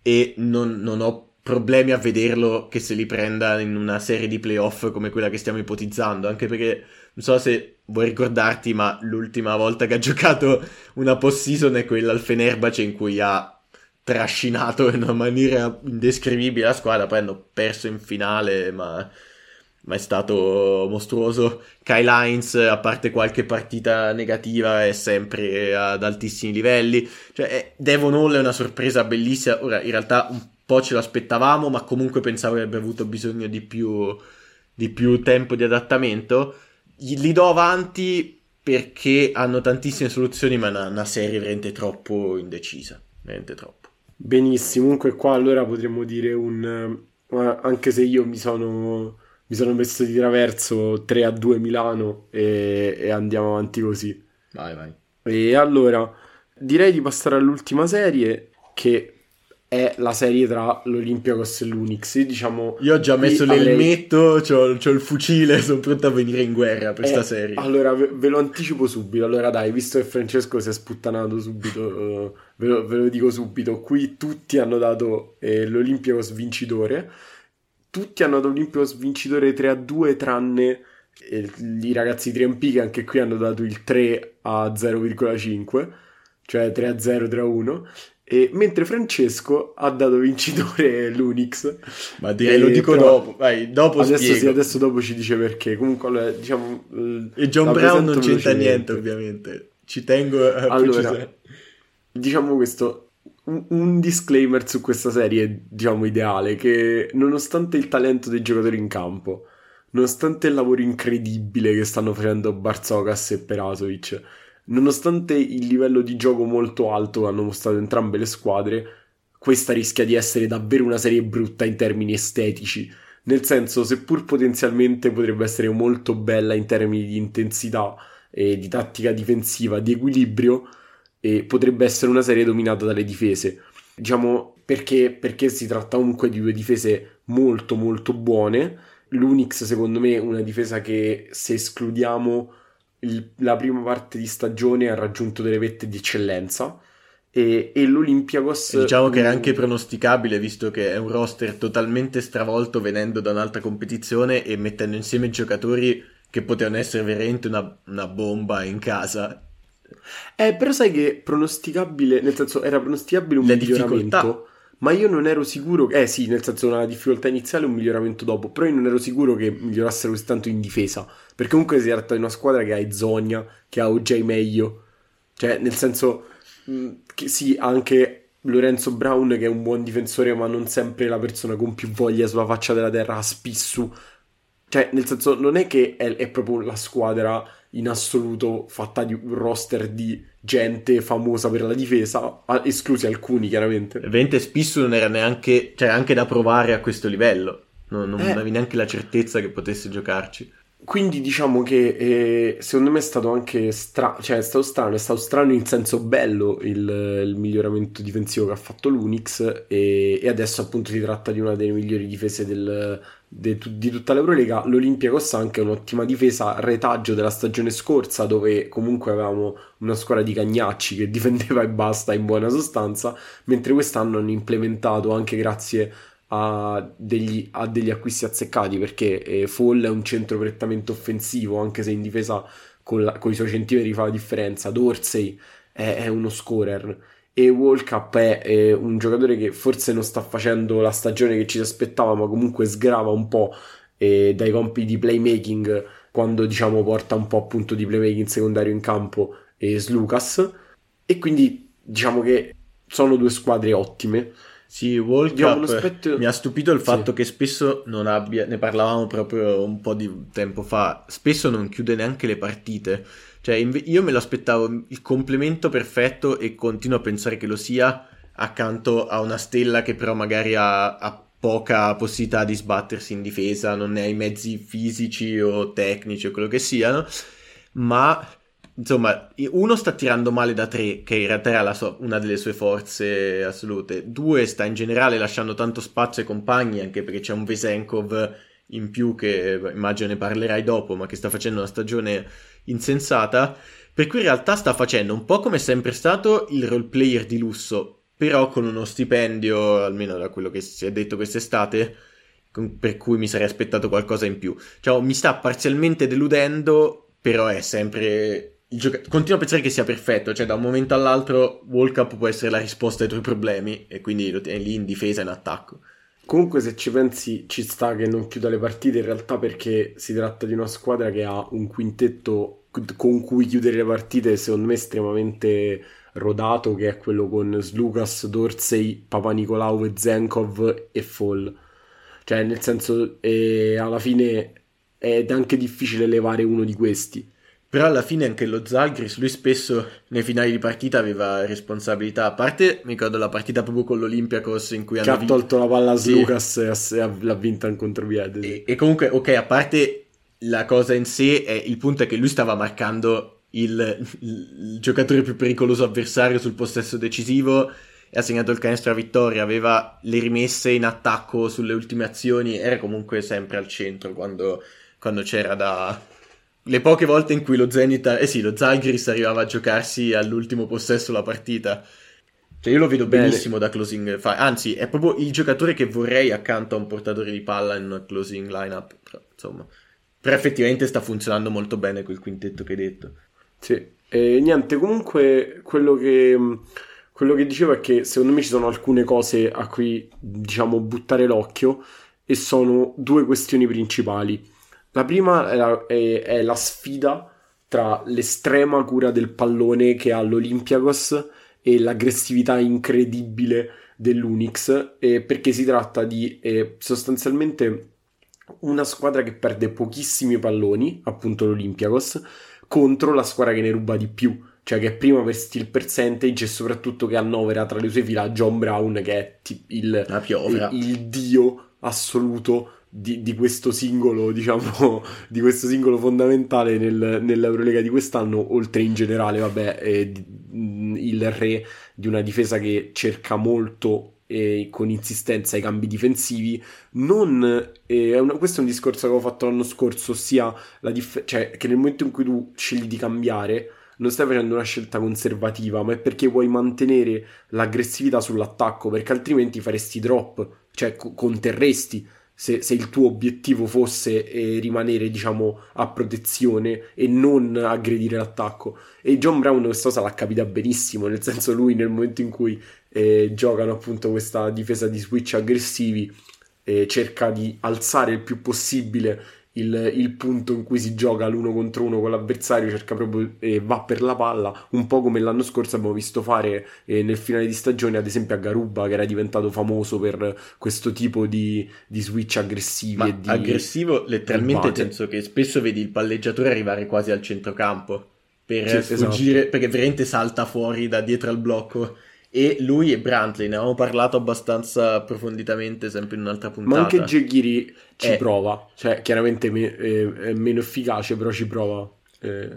Speaker 1: e non, non, ho problemi a vederlo che se li prenda in una serie di playoff come quella che stiamo ipotizzando, anche perché non so se vuoi ricordarti, ma l'ultima volta che ha giocato una post-season è quella al Fenerbahce in cui ha trascinato in una maniera indescrivibile la squadra, poi hanno perso in finale, ma ma è stato mostruoso. Kyle Hines, a parte qualche partita negativa, è sempre ad altissimi livelli. Cioè, Devon Hall è una sorpresa bellissima. Ora, in realtà un po' ce l'aspettavamo, ma comunque pensavo che avrebbe avuto bisogno di più, di più tempo di adattamento. Li do avanti perché hanno tantissime soluzioni, ma è una, una serie veramente troppo indecisa. Veramente troppo.
Speaker 2: Benissimo, comunque qua allora potremmo dire un... eh, anche se io mi sono, mi sono messo di traverso 3 a 2 Milano e, e andiamo avanti così.
Speaker 1: Vai, vai.
Speaker 2: E allora direi di passare all'ultima serie che è la serie tra l'Olympiacos e l'Unix. Diciamo,
Speaker 1: Io ho già messo l'elmetto, c'ho, c'ho il fucile, sono pronto a venire in guerra per
Speaker 2: Eh,
Speaker 1: sta serie.
Speaker 2: Allora, ve, ve lo anticipo subito. Allora, dai, visto che Francesco si è sputtanato subito, eh, ve, lo, ve lo dico subito. Qui tutti hanno dato eh, l'Olympiacos vincitore. Tutti hanno dato l'Olympiacos vincitore 3 a 2, tranne eh, i ragazzi di 3MP che anche qui hanno dato il 3 a 0,5, cioè 3 a 0, 3 a 1. E mentre Francesco ha dato vincitore l'Unix.
Speaker 1: Ma direi lo
Speaker 2: Eh,
Speaker 1: dico
Speaker 2: però-
Speaker 1: dopo. Vai, dopo
Speaker 2: Adesso sì, adesso dopo ci dice perché. Comunque, allora, diciamo. eh,
Speaker 1: E John Brown non c'entra niente, ovviamente. Ci tengo a
Speaker 2: Allora,
Speaker 1: precisare.
Speaker 2: Diciamo questo. Un, disclaimer su questa serie, diciamo, ideale, che nonostante il talento dei giocatori in campo, nonostante il lavoro incredibile che stanno facendo Barzokas e Perasovic, nonostante il livello di gioco molto alto che hanno mostrato entrambe le squadre, questa rischia di essere davvero una serie brutta in termini estetici. Nel senso, seppur potenzialmente potrebbe essere molto bella in termini di intensità e di tattica difensiva, di equilibrio, e potrebbe essere una serie dominata dalle difese. Diciamo perché, perché si tratta comunque di due difese molto molto buone. L'Unix secondo me è una difesa che se escludiamo il- la prima parte di stagione ha raggiunto delle vette di eccellenza e, e l'Olympiakos
Speaker 1: Diciamo che era
Speaker 2: mm,
Speaker 1: anche pronosticabile, visto che è un roster totalmente stravolto venendo da un'altra competizione e mettendo insieme giocatori che potevano essere veramente una, una bomba in casa.
Speaker 2: Eh, però sai che pronosticabile, nel senso era pronosticabile un
Speaker 1: Le
Speaker 2: miglioramento,
Speaker 1: difficoltà.
Speaker 2: ma io non ero sicuro, eh sì, nel senso una difficoltà iniziale e un miglioramento dopo, però io non ero sicuro che migliorassero così tanto in difesa, perché comunque si tratta di una squadra che ha Izogna, che ha OJ meglio, cioè nel senso che sì, anche Lorenzo Brown che è un buon difensore, ma non sempre la persona con più voglia sulla faccia della terra, ha Spissu, cioè nel senso non è che è, è proprio la squadra in assoluto fatta di un roster di gente famosa per la difesa, esclusi alcuni chiaramente.
Speaker 1: Veramente spesso non era neanche, cioè anche da provare a questo livello. Non, non
Speaker 2: Eh.
Speaker 1: avevi neanche la certezza che potesse giocarci.
Speaker 2: Quindi diciamo che eh, secondo me è stato anche strano, cioè è stato strano, è stato strano in senso bello il, il miglioramento difensivo che ha fatto l'Unix e, e adesso appunto si tratta di una delle migliori difese del- de- di tutta l'Eurolega. L'Olympiakos ha anche un'ottima difesa, retaggio della stagione scorsa dove comunque avevamo una squadra di cagnacci che difendeva e basta in buona sostanza, mentre quest'anno hanno implementato anche grazie degli, a degli acquisti azzeccati perché eh, Fall è un centro prettamente offensivo anche se in difesa con, la- con i suoi centimetri fa la differenza. Dorsey è, è uno scorer. E Walkup è, eh, un giocatore che forse non sta facendo la stagione che ci si aspettava ma comunque sgrava un po' eh, dai compiti di playmaking quando diciamo porta un po' appunto di playmaking secondario in campo e Slucas e quindi diciamo che sono due squadre ottime
Speaker 1: Sì, World Cup
Speaker 2: lo spetto-
Speaker 1: mi ha stupito il
Speaker 2: Sì.
Speaker 1: fatto che spesso non abbia, ne parlavamo proprio un po' di tempo fa, spesso non chiude neanche le partite. Cioè, io me lo aspettavo il complemento perfetto e continuo a pensare che lo sia accanto a una stella che però magari ha, ha poca possibilità di sbattersi in difesa, non ne ha i mezzi fisici o tecnici o quello che siano, ma insomma, uno sta tirando male da tre, che in realtà era sua- una delle sue forze assolute, due sta in generale lasciando tanto spazio ai compagni, anche perché c'è un Vesenkov in più che immagino ne parlerai dopo, ma che sta facendo una stagione insensata, per cui in realtà sta facendo un po' come è sempre stato il role player di lusso, però con uno stipendio, almeno da quello che si è detto quest'estate, per cui mi sarei aspettato qualcosa in più. Cioè, mi sta parzialmente deludendo, però è sempre... gioca- Continuo a pensare che sia perfetto, cioè da un momento all'altro World Cup può essere la risposta ai tuoi problemi e quindi lo tieni lì in difesa e in attacco.
Speaker 2: Comunque, se ci pensi, ci sta che non chiuda le partite in realtà perché si tratta di una squadra che ha un quintetto con cui chiudere le partite, secondo me, estremamente rodato, che è quello con Slukas, Dorsey, Papanicolau e Zenkov e Fall. Cioè, nel senso, eh, alla fine è anche difficile levare uno di questi.
Speaker 1: Però alla fine anche lo Zalgris, lui spesso nei finali di partita aveva responsabilità. A parte, mi ricordo la partita proprio con l'Olympiacos in cui
Speaker 2: che ha tolto la palla a
Speaker 1: Sì.
Speaker 2: Lucas e ha- l'ha vinta in contropiede. sì.
Speaker 1: E, e comunque, ok, a parte la cosa in sé, è, il punto è che lui stava marcando il, il- il giocatore più pericoloso avversario sul possesso decisivo e ha segnato il canestro a vittoria, aveva le rimesse in attacco sulle ultime azioni, era comunque sempre al centro quando, quando c'era da... Le poche volte in cui lo Zenit, eh sì, lo Zalgiris arrivava a giocarsi all'ultimo possesso la partita. Cioè io lo vedo
Speaker 2: Bene.
Speaker 1: benissimo da closing five. Anzi, è proprio il giocatore che vorrei accanto a un portatore di palla in una closing lineup. Insomma. Però effettivamente sta funzionando molto bene quel quintetto che hai detto.
Speaker 2: Sì, e niente, comunque quello che, quello che dicevo è che secondo me ci sono alcune cose a cui, diciamo, buttare l'occhio e sono due questioni principali. La prima è la, è- è la sfida tra l'estrema cura del pallone che ha l'Olympiakos e l'aggressività incredibile dell'Unix, eh, perché si tratta di eh, sostanzialmente una squadra che perde pochissimi palloni, appunto l'Olympiakos, contro la squadra che ne ruba di più, cioè che è prima per steal percentage e soprattutto che annovera tra le sue fila John Brown che è ti- il, il, il dio assoluto di, di questo singolo, diciamo, di questo singolo fondamentale nel- nell'Eurolega di quest'anno, oltre in generale, vabbè, eh, il re di una difesa che cerca molto eh, con insistenza i cambi difensivi. Non, eh, una- questo è un discorso che avevo fatto l'anno scorso, ossia dif- cioè, che nel momento in cui tu scegli di cambiare, non stai facendo una scelta conservativa, ma è perché vuoi mantenere l'aggressività sull'attacco, perché altrimenti faresti drop, cioè co- conterresti. Se, se il tuo obiettivo fosse eh, rimanere, diciamo, a protezione e non aggredire l'attacco. E John Brown questa cosa l'ha capita benissimo, nel senso lui nel momento in cui eh, giocano appunto questa difesa di switch aggressivi eh, cerca di alzare il più possibile il, il punto in cui si gioca l'uno contro uno con l'avversario, cerca proprio e va per la palla, un po' come l'anno scorso abbiamo visto fare eh, nel finale di stagione, ad esempio a Garuba, che era diventato famoso per questo tipo di, di switch aggressivi
Speaker 1: Ma
Speaker 2: e di
Speaker 1: aggressivo letteralmente nel senso che spesso vedi il palleggiatore arrivare quasi al centrocampo per
Speaker 2: Sì, esatto.
Speaker 1: sfuggire, perché veramente salta fuori da dietro al blocco. E lui e Brantley ne avevamo parlato abbastanza approfonditamente sempre in un'altra puntata.
Speaker 2: Ma anche Jekiri ci
Speaker 1: Eh.
Speaker 2: prova, cioè chiaramente me- eh, è meno efficace, però ci prova. Eh,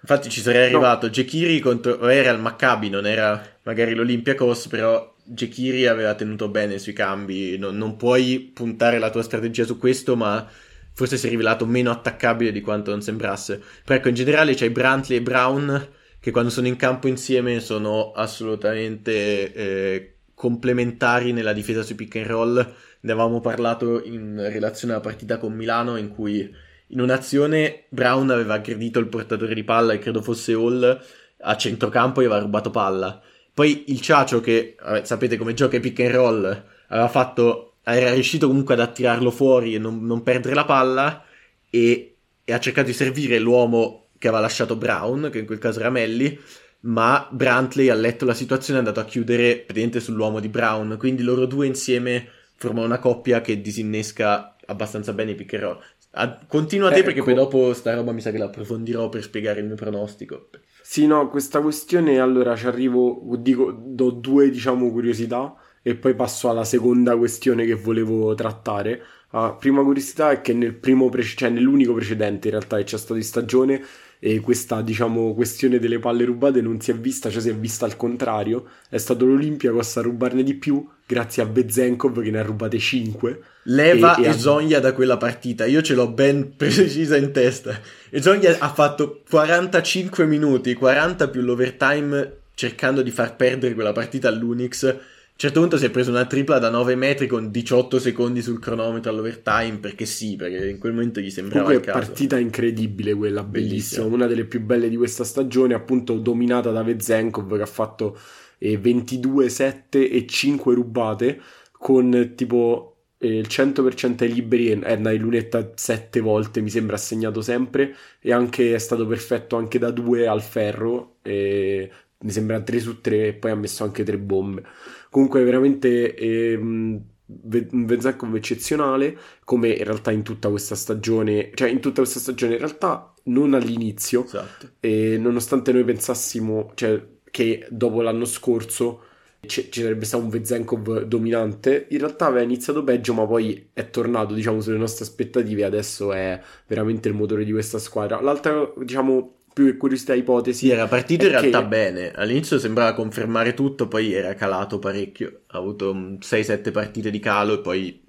Speaker 1: Infatti ci sarei arrivato Jekiri contro era il Maccabi, non era magari l'Olympiacos, però Jekiri aveva tenuto bene sui cambi, non, non puoi puntare la tua strategia su questo, ma forse si è rivelato meno attaccabile di quanto non sembrasse. Però ecco, in generale c'hai Brantley e Brown che quando sono in campo insieme sono assolutamente eh, complementari nella difesa sui pick and roll. Ne avevamo parlato in relazione alla partita con Milano in cui in un'azione Brown aveva aggredito il portatore di palla e credo fosse Hall a centrocampo e aveva rubato palla. Poi il Ciacio che vabbè, sapete come gioca i pick and roll aveva fatto era riuscito comunque ad attirarlo fuori e non, non perdere la palla e, e ha cercato di servire l'uomo che aveva lasciato Brown, che in quel caso era Melli, ma Brantley ha letto la situazione e è andato a chiudere praticamente sull'uomo di Brown, quindi loro due insieme formano una coppia che disinnesca abbastanza bene i pick and roll. Ah, Continua te
Speaker 2: Eh,
Speaker 1: perché
Speaker 2: ecco.
Speaker 1: poi dopo sta roba mi sa che la approfondirò per spiegare il mio pronostico.
Speaker 2: Sì, no, questa questione allora ci arrivo, dico, do due, diciamo, curiosità e poi passo alla seconda questione che volevo trattare. La prima curiosità è che nel primo pre- cioè nell'unico precedente in realtà che c'è stato di stagione e questa, diciamo, questione delle palle rubate non si è vista, cioè si è vista al contrario. È stato l'Olympiakos a rubarne di più grazie a Bezenkov che ne ha rubate 5.
Speaker 1: Leva
Speaker 2: E-
Speaker 1: e,
Speaker 2: e
Speaker 1: Zonja da quella partita, io ce l'ho ben precisa in testa. E Zonja ha fatto 45 minuti, 40 più l'overtime cercando di far perdere quella partita all'Unix. A un certo punto si è preso una tripla da 9 metri con 18 secondi sul cronometro all'overtime perché sì, perché in quel momento gli sembrava
Speaker 2: Comunque
Speaker 1: il caso.
Speaker 2: partita incredibile quella, bellissima,
Speaker 1: Bellissima.
Speaker 2: una delle più belle di questa stagione, appunto dominata da Vezenkov che ha fatto eh, 22, 7 e 5 rubate con tipo eh, il 100% ai liberi e in lunetta 7 volte, mi sembra assegnato sempre e anche è stato perfetto anche da 2 al ferro, mi sembra 3 su 3 e poi ha messo anche 3 bombe. Comunque veramente ehm, un Vezenkov eccezionale, come in realtà in tutta questa stagione, cioè in tutta questa stagione in realtà non all'inizio,
Speaker 1: Esatto.
Speaker 2: e nonostante noi pensassimo cioè, che dopo l'anno scorso ci ci sarebbe stato un Vezenkov dominante, in realtà aveva iniziato peggio, ma poi è tornato, diciamo, sulle nostre aspettative, adesso è veramente il motore di questa squadra. L'altra, diciamo, più che curiosità ipotesi
Speaker 1: Sì, era partito in
Speaker 2: che-
Speaker 1: realtà bene. All'inizio sembrava confermare tutto, poi era calato parecchio. Ha avuto mm, 6-7 partite di calo e poi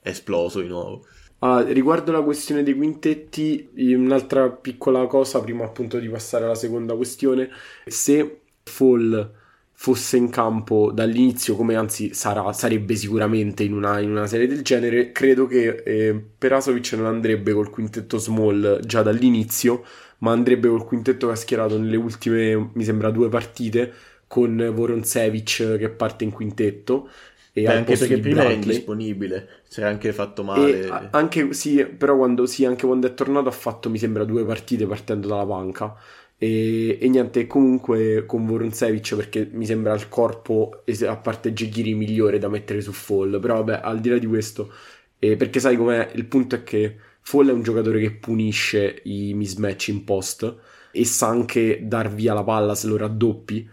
Speaker 1: è esploso di nuovo.
Speaker 2: Ah, riguardo la questione dei quintetti, un'altra piccola cosa prima appunto di passare alla seconda questione, se Fall fosse in campo dall'inizio, come anzi sarà, sarebbe sicuramente in una, in una serie del genere, credo che eh, Perasovic non andrebbe col quintetto small già dall'inizio, ma andrebbe col quintetto che ha schierato nelle ultime, mi sembra, due partite, con Voronsevic che parte in quintetto. E
Speaker 1: Beh, anche perché prima era
Speaker 2: Brantley.
Speaker 1: indisponibile. Si era anche fatto male.
Speaker 2: a- anche, sì, però quando, sì, anche quando è tornato ha fatto, mi sembra, due partite partendo dalla panca. E, e niente, comunque con Voronsevic perché mi sembra il corpo, a parte Gigiri, migliore da mettere su Fall. Però vabbè, al di là di questo, eh, perché sai com'è? Il punto è che Fall è un giocatore che punisce i mismatch in post e sa anche dar via la palla se lo raddoppi.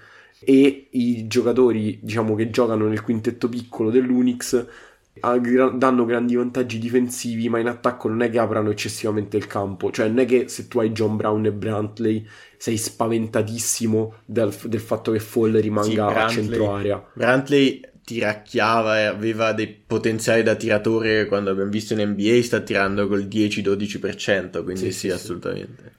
Speaker 2: E i giocatori, diciamo, che giocano nel quintetto piccolo dell'Unix danno grandi vantaggi difensivi, ma in attacco non è che aprano eccessivamente il campo. Cioè, non è che se tu hai John Brown e Brantley sei spaventatissimo del, del fatto che Fall rimanga
Speaker 1: Sì,
Speaker 2: a centro area.
Speaker 1: Brantley tiracchiava e aveva dei potenziali da tiratore quando abbiamo visto in NBA sta tirando col 10-12% quindi
Speaker 2: Sì,
Speaker 1: sì,
Speaker 2: sì, sì.
Speaker 1: assolutamente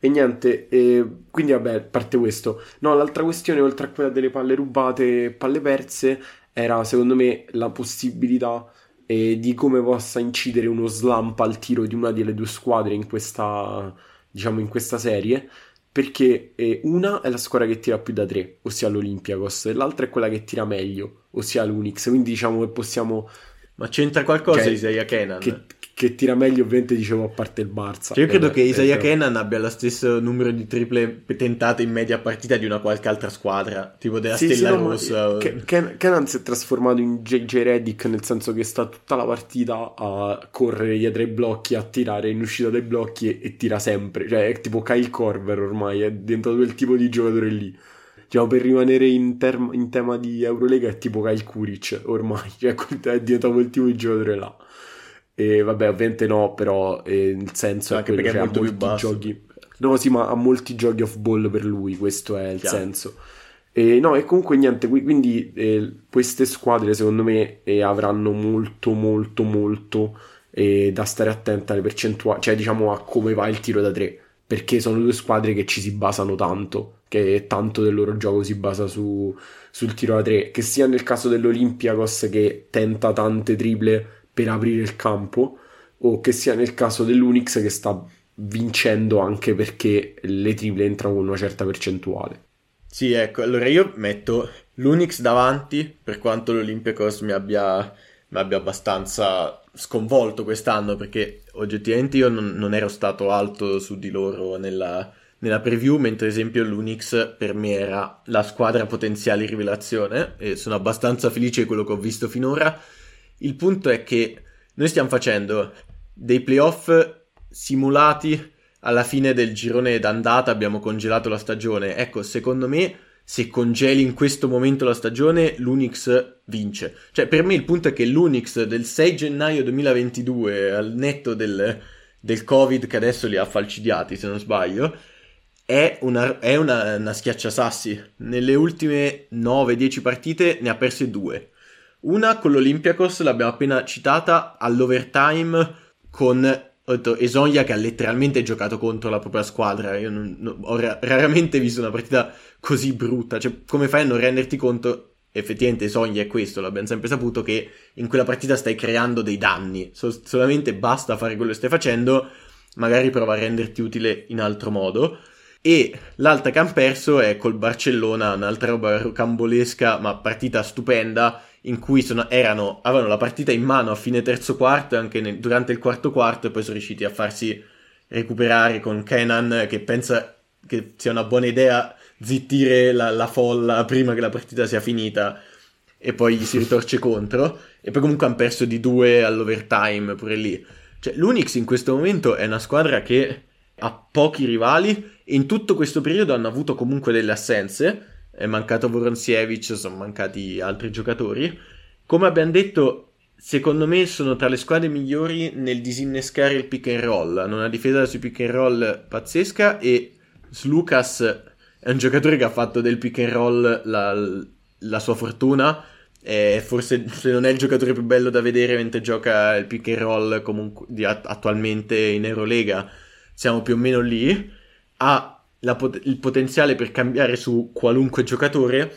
Speaker 2: E niente, e quindi vabbè, parte questo. No, l'altra questione, oltre a quella delle palle rubate e palle perse, era secondo me la possibilità eh, di come possa incidere uno slump al tiro di una delle due squadre in questa, diciamo, in questa serie. Perché eh, una è la squadra che tira più da tre, ossia l'Olympiakos, e l'altra è quella che tira meglio, ossia l'Unix. Quindi diciamo che possiamo.
Speaker 1: ma c'entra qualcosa
Speaker 2: Cioè,
Speaker 1: Isaiah Kenan?
Speaker 2: Che, che tira meglio, ovviamente, dicevo a parte il Barça.
Speaker 1: Cioè, io credo
Speaker 2: Eh,
Speaker 1: che
Speaker 2: eh,
Speaker 1: Isaiah
Speaker 2: però-
Speaker 1: Kenan abbia lo stesso numero di triple tentate in media partita di una qualche altra squadra, tipo della
Speaker 2: Sì, sì,
Speaker 1: Stella
Speaker 2: no, ma
Speaker 1: Rossa. o-
Speaker 2: Ke- Ken- Kenan si è trasformato in JJ Reddick nel senso che sta tutta la partita a correre dietro ai blocchi, a tirare in uscita dai blocchi e, e tira sempre. Cioè, è tipo Kyle Korver ormai, è diventato quel tipo di giocatore lì. Diciamo, per rimanere in, term- in tema di Eurolega è tipo Kyle Kuric ormai, cioè è diventato quel tipo di giocatore là. E vabbè, ovviamente no, però eh, il senso
Speaker 1: Anche
Speaker 2: è quello,
Speaker 1: perché è
Speaker 2: cioè, ha
Speaker 1: molto più
Speaker 2: molti
Speaker 1: basso.
Speaker 2: giochi. No, sì, ma ha molti giochi off ball per lui, questo è il
Speaker 1: Chiaro.
Speaker 2: senso. E no, e comunque niente, qui- quindi eh, queste squadre secondo me eh, avranno molto molto molto eh, da stare attente alle percentuali, cioè diciamo a come va il tiro da tre, perché sono due squadre che ci si basano tanto, che tanto del loro gioco si basa su, sul tiro da tre, che sia nel caso dell'Olympiakos che tenta tante triple per aprire il campo, o che sia nel caso dell'Unix che sta vincendo anche perché le triple entrano con una certa percentuale.
Speaker 1: Sì, ecco, allora io metto l'Unix davanti, per quanto l'Olympiacos mi abbia, mi abbia abbastanza sconvolto quest'anno, perché oggettivamente io non, non ero stato alto su di loro nella, nella preview, mentre ad esempio l'Unix per me era la squadra potenziale rivelazione, e sono abbastanza felice di quello che ho visto finora. Il punto è che noi stiamo facendo dei playoff simulati alla fine del girone d'andata abbiamo congelato la stagione. Ecco, secondo me, se congeli in questo momento la stagione, l'Unix vince. Cioè, per me il punto è che l'Unix del 6 gennaio 2022, al netto del, del Covid che adesso li ha falcidiati, se non sbaglio, è una, è una, una schiacciasassi. Nelle ultime 9-10 partite ne ha perse due. Una con l'Olympiakos, l'abbiamo appena citata, all'overtime con Esonia che ha letteralmente giocato contro la propria squadra. Io non- non- ho ra- raramente visto una partita così brutta. Cioè, come fai a non renderti conto? Effettivamente Esonia è questo, l'abbiamo sempre saputo, che in quella partita stai creando dei danni. So- solamente basta fare quello che stai facendo, magari prova a renderti utile in altro modo. E l'altra che hanno perso è col Barcellona, un'altra roba rocambolesca, ma partita stupenda, in cui sono- erano, avevano la partita in mano a fine terzo quarto e anche nel- durante il quarto quarto e poi sono riusciti a farsi recuperare con Kenan che pensa che sia una buona idea zittire la, la folla prima che la partita sia finita e poi gli si ritorce contro e poi comunque hanno perso di due all'overtime pure lì. Cioè l'Unix in questo momento è una squadra che ha pochi rivali e in tutto questo periodo hanno avuto comunque delle assenze, è mancato Voronsiewicz, sono mancati altri giocatori. Come abbiamo detto, secondo me sono tra le squadre migliori nel disinnescare il pick and roll, hanno una difesa sui pick and roll pazzesca e Slucas è un giocatore che ha fatto del pick and roll la, la sua fortuna. E forse se non è il giocatore più bello da vedere mentre gioca il pick and roll comunque di, attualmente in Eurolega, siamo più o meno lì. Ha pot- il potenziale per cambiare su qualunque giocatore.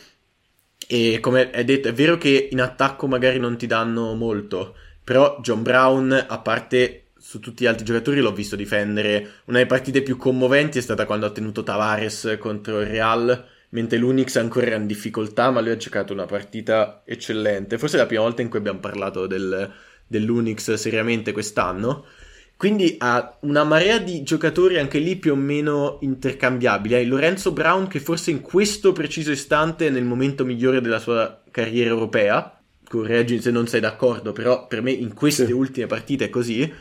Speaker 1: E come è detto, è vero che in attacco magari non ti danno molto. Però John Brown, a parte su tutti gli altri giocatori l'ho visto difendere. Una delle partite più commoventi è stata quando ha tenuto Tavares contro il Real, mentre l'Unix ancora era in difficoltà, ma lui ha giocato una partita eccellente. Forse è la prima volta in cui abbiamo parlato del, dell'Unix seriamente quest'anno. Quindi ha una marea di giocatori anche lì più o meno intercambiabili. Hai Lorenzo Brown che forse in questo preciso istante è nel momento migliore della sua carriera europea. Correggi se non sei d'accordo, però per me in queste sì. ultime partite è così.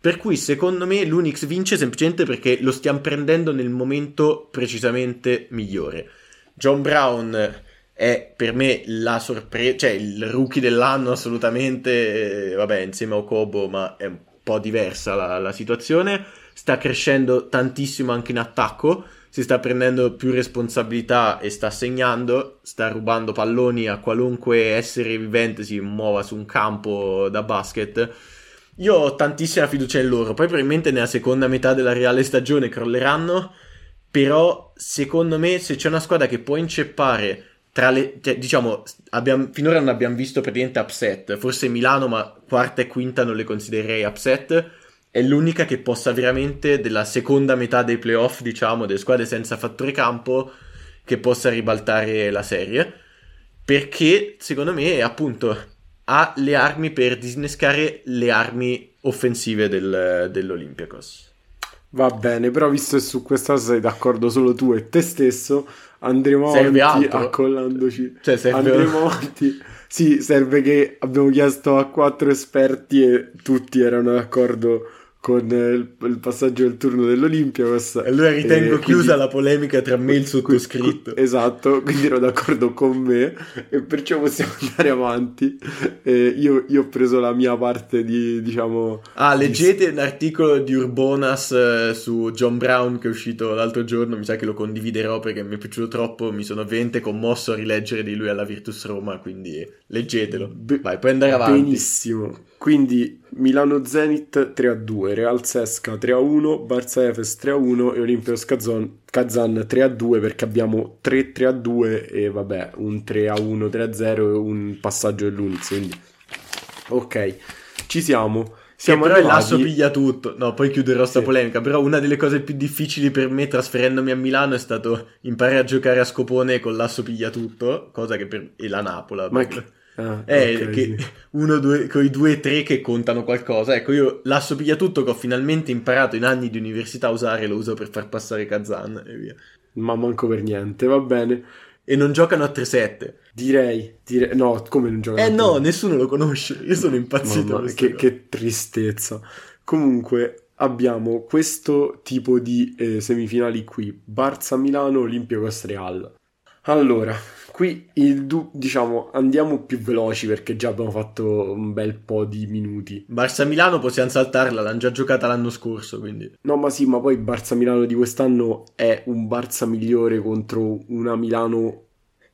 Speaker 1: Per cui secondo me l'Unix vince semplicemente perché lo stiamo prendendo nel momento precisamente migliore. John Brown è per me la sorpresa, cioè il rookie dell'anno assolutamente, eh, vabbè insieme a Okobo ma è un po' diversa la, la situazione, sta crescendo tantissimo anche in attacco, si sta prendendo più responsabilità e sta segnando, sta rubando palloni a qualunque essere vivente si muova su un campo da basket io ho tantissima fiducia in loro. Poi probabilmente nella seconda metà della reale stagione crolleranno. Però, secondo me, se c'è una squadra che può inceppare tra le. Cioè, diciamo, abbiamo, finora non abbiamo visto praticamente upset. Forse Milano, ma quarta e quinta non le considererei upset. È l'unica che possa veramente, della seconda metà dei playoff, diciamo, delle squadre senza fattore campo, che possa ribaltare la serie. Perché, secondo me, appunto, ha le armi per disinnescare le armi offensive del, dell'Olympiacos.
Speaker 2: Va bene, però visto che su questa sei d'accordo solo tu e te stesso, andremo serve avanti altro. accollandoci. Cioè, serve... Andremo avanti. Sì, serve che abbiamo chiesto a quattro esperti e tutti erano d'accordo con il, il, passaggio del turno dell'Olimpia. Questa,
Speaker 1: allora ritengo eh, chiusa quindi, la polemica tra me e il sottoscritto.
Speaker 2: Esatto, quindi ero d'accordo con me e perciò possiamo andare avanti. Eh, io, io, ho preso la mia parte di, diciamo...
Speaker 1: Ah, leggete di... un articolo di Urbonas eh, su John Brown che è uscito l'altro giorno, mi sa che lo condividerò perché mi è piaciuto troppo, mi sono veramente commosso a rileggere di lui alla Virtus Roma, quindi leggetelo. Be- Vai, puoi andare avanti.
Speaker 2: Benissimo. Quindi Milano Zenit 3-2, Real Sesca 3-1, Barça Efes 3-1 e Olympios Kazan, Kazan 3-2 perché abbiamo 3-3-2 e vabbè un 3-1, 3-0 e un passaggio dell'Unix. Quindi ok, ci siamo. Siamo
Speaker 1: però arrivati... l'asso piglia tutto. No, poi chiuderò sta sì. polemica. Però una delle cose più difficili per me trasferendomi a Milano è stato imparare a giocare a scopone con l'asso piglia tutto, cosa che per... e la Napola.
Speaker 2: Ma che Ah,
Speaker 1: è okay, che sì. uno, due, con i due tre che contano qualcosa. Ecco, io l'asso piglia tutto che ho finalmente imparato in anni di università a usare, lo uso per far passare Kazan e via.
Speaker 2: Ma manco per niente, va bene.
Speaker 1: E non giocano a 3-7.
Speaker 2: Direi, direi, no, come non giocano?
Speaker 1: Eh no, nessuno lo conosce. Io sono impazzito.
Speaker 2: Mamma, che, che, tristezza. Comunque, abbiamo questo tipo di eh, semifinali qui: Barça Milano, Olympiacos Real. Allora, Qui il du- diciamo andiamo più veloci perché già abbiamo fatto un bel po' di minuti.
Speaker 1: Barça Milano possiamo saltarla, l'hanno già giocata l'anno scorso, quindi.
Speaker 2: No, ma sì, ma poi Barça Milano di quest'anno è un Barça migliore contro una Milano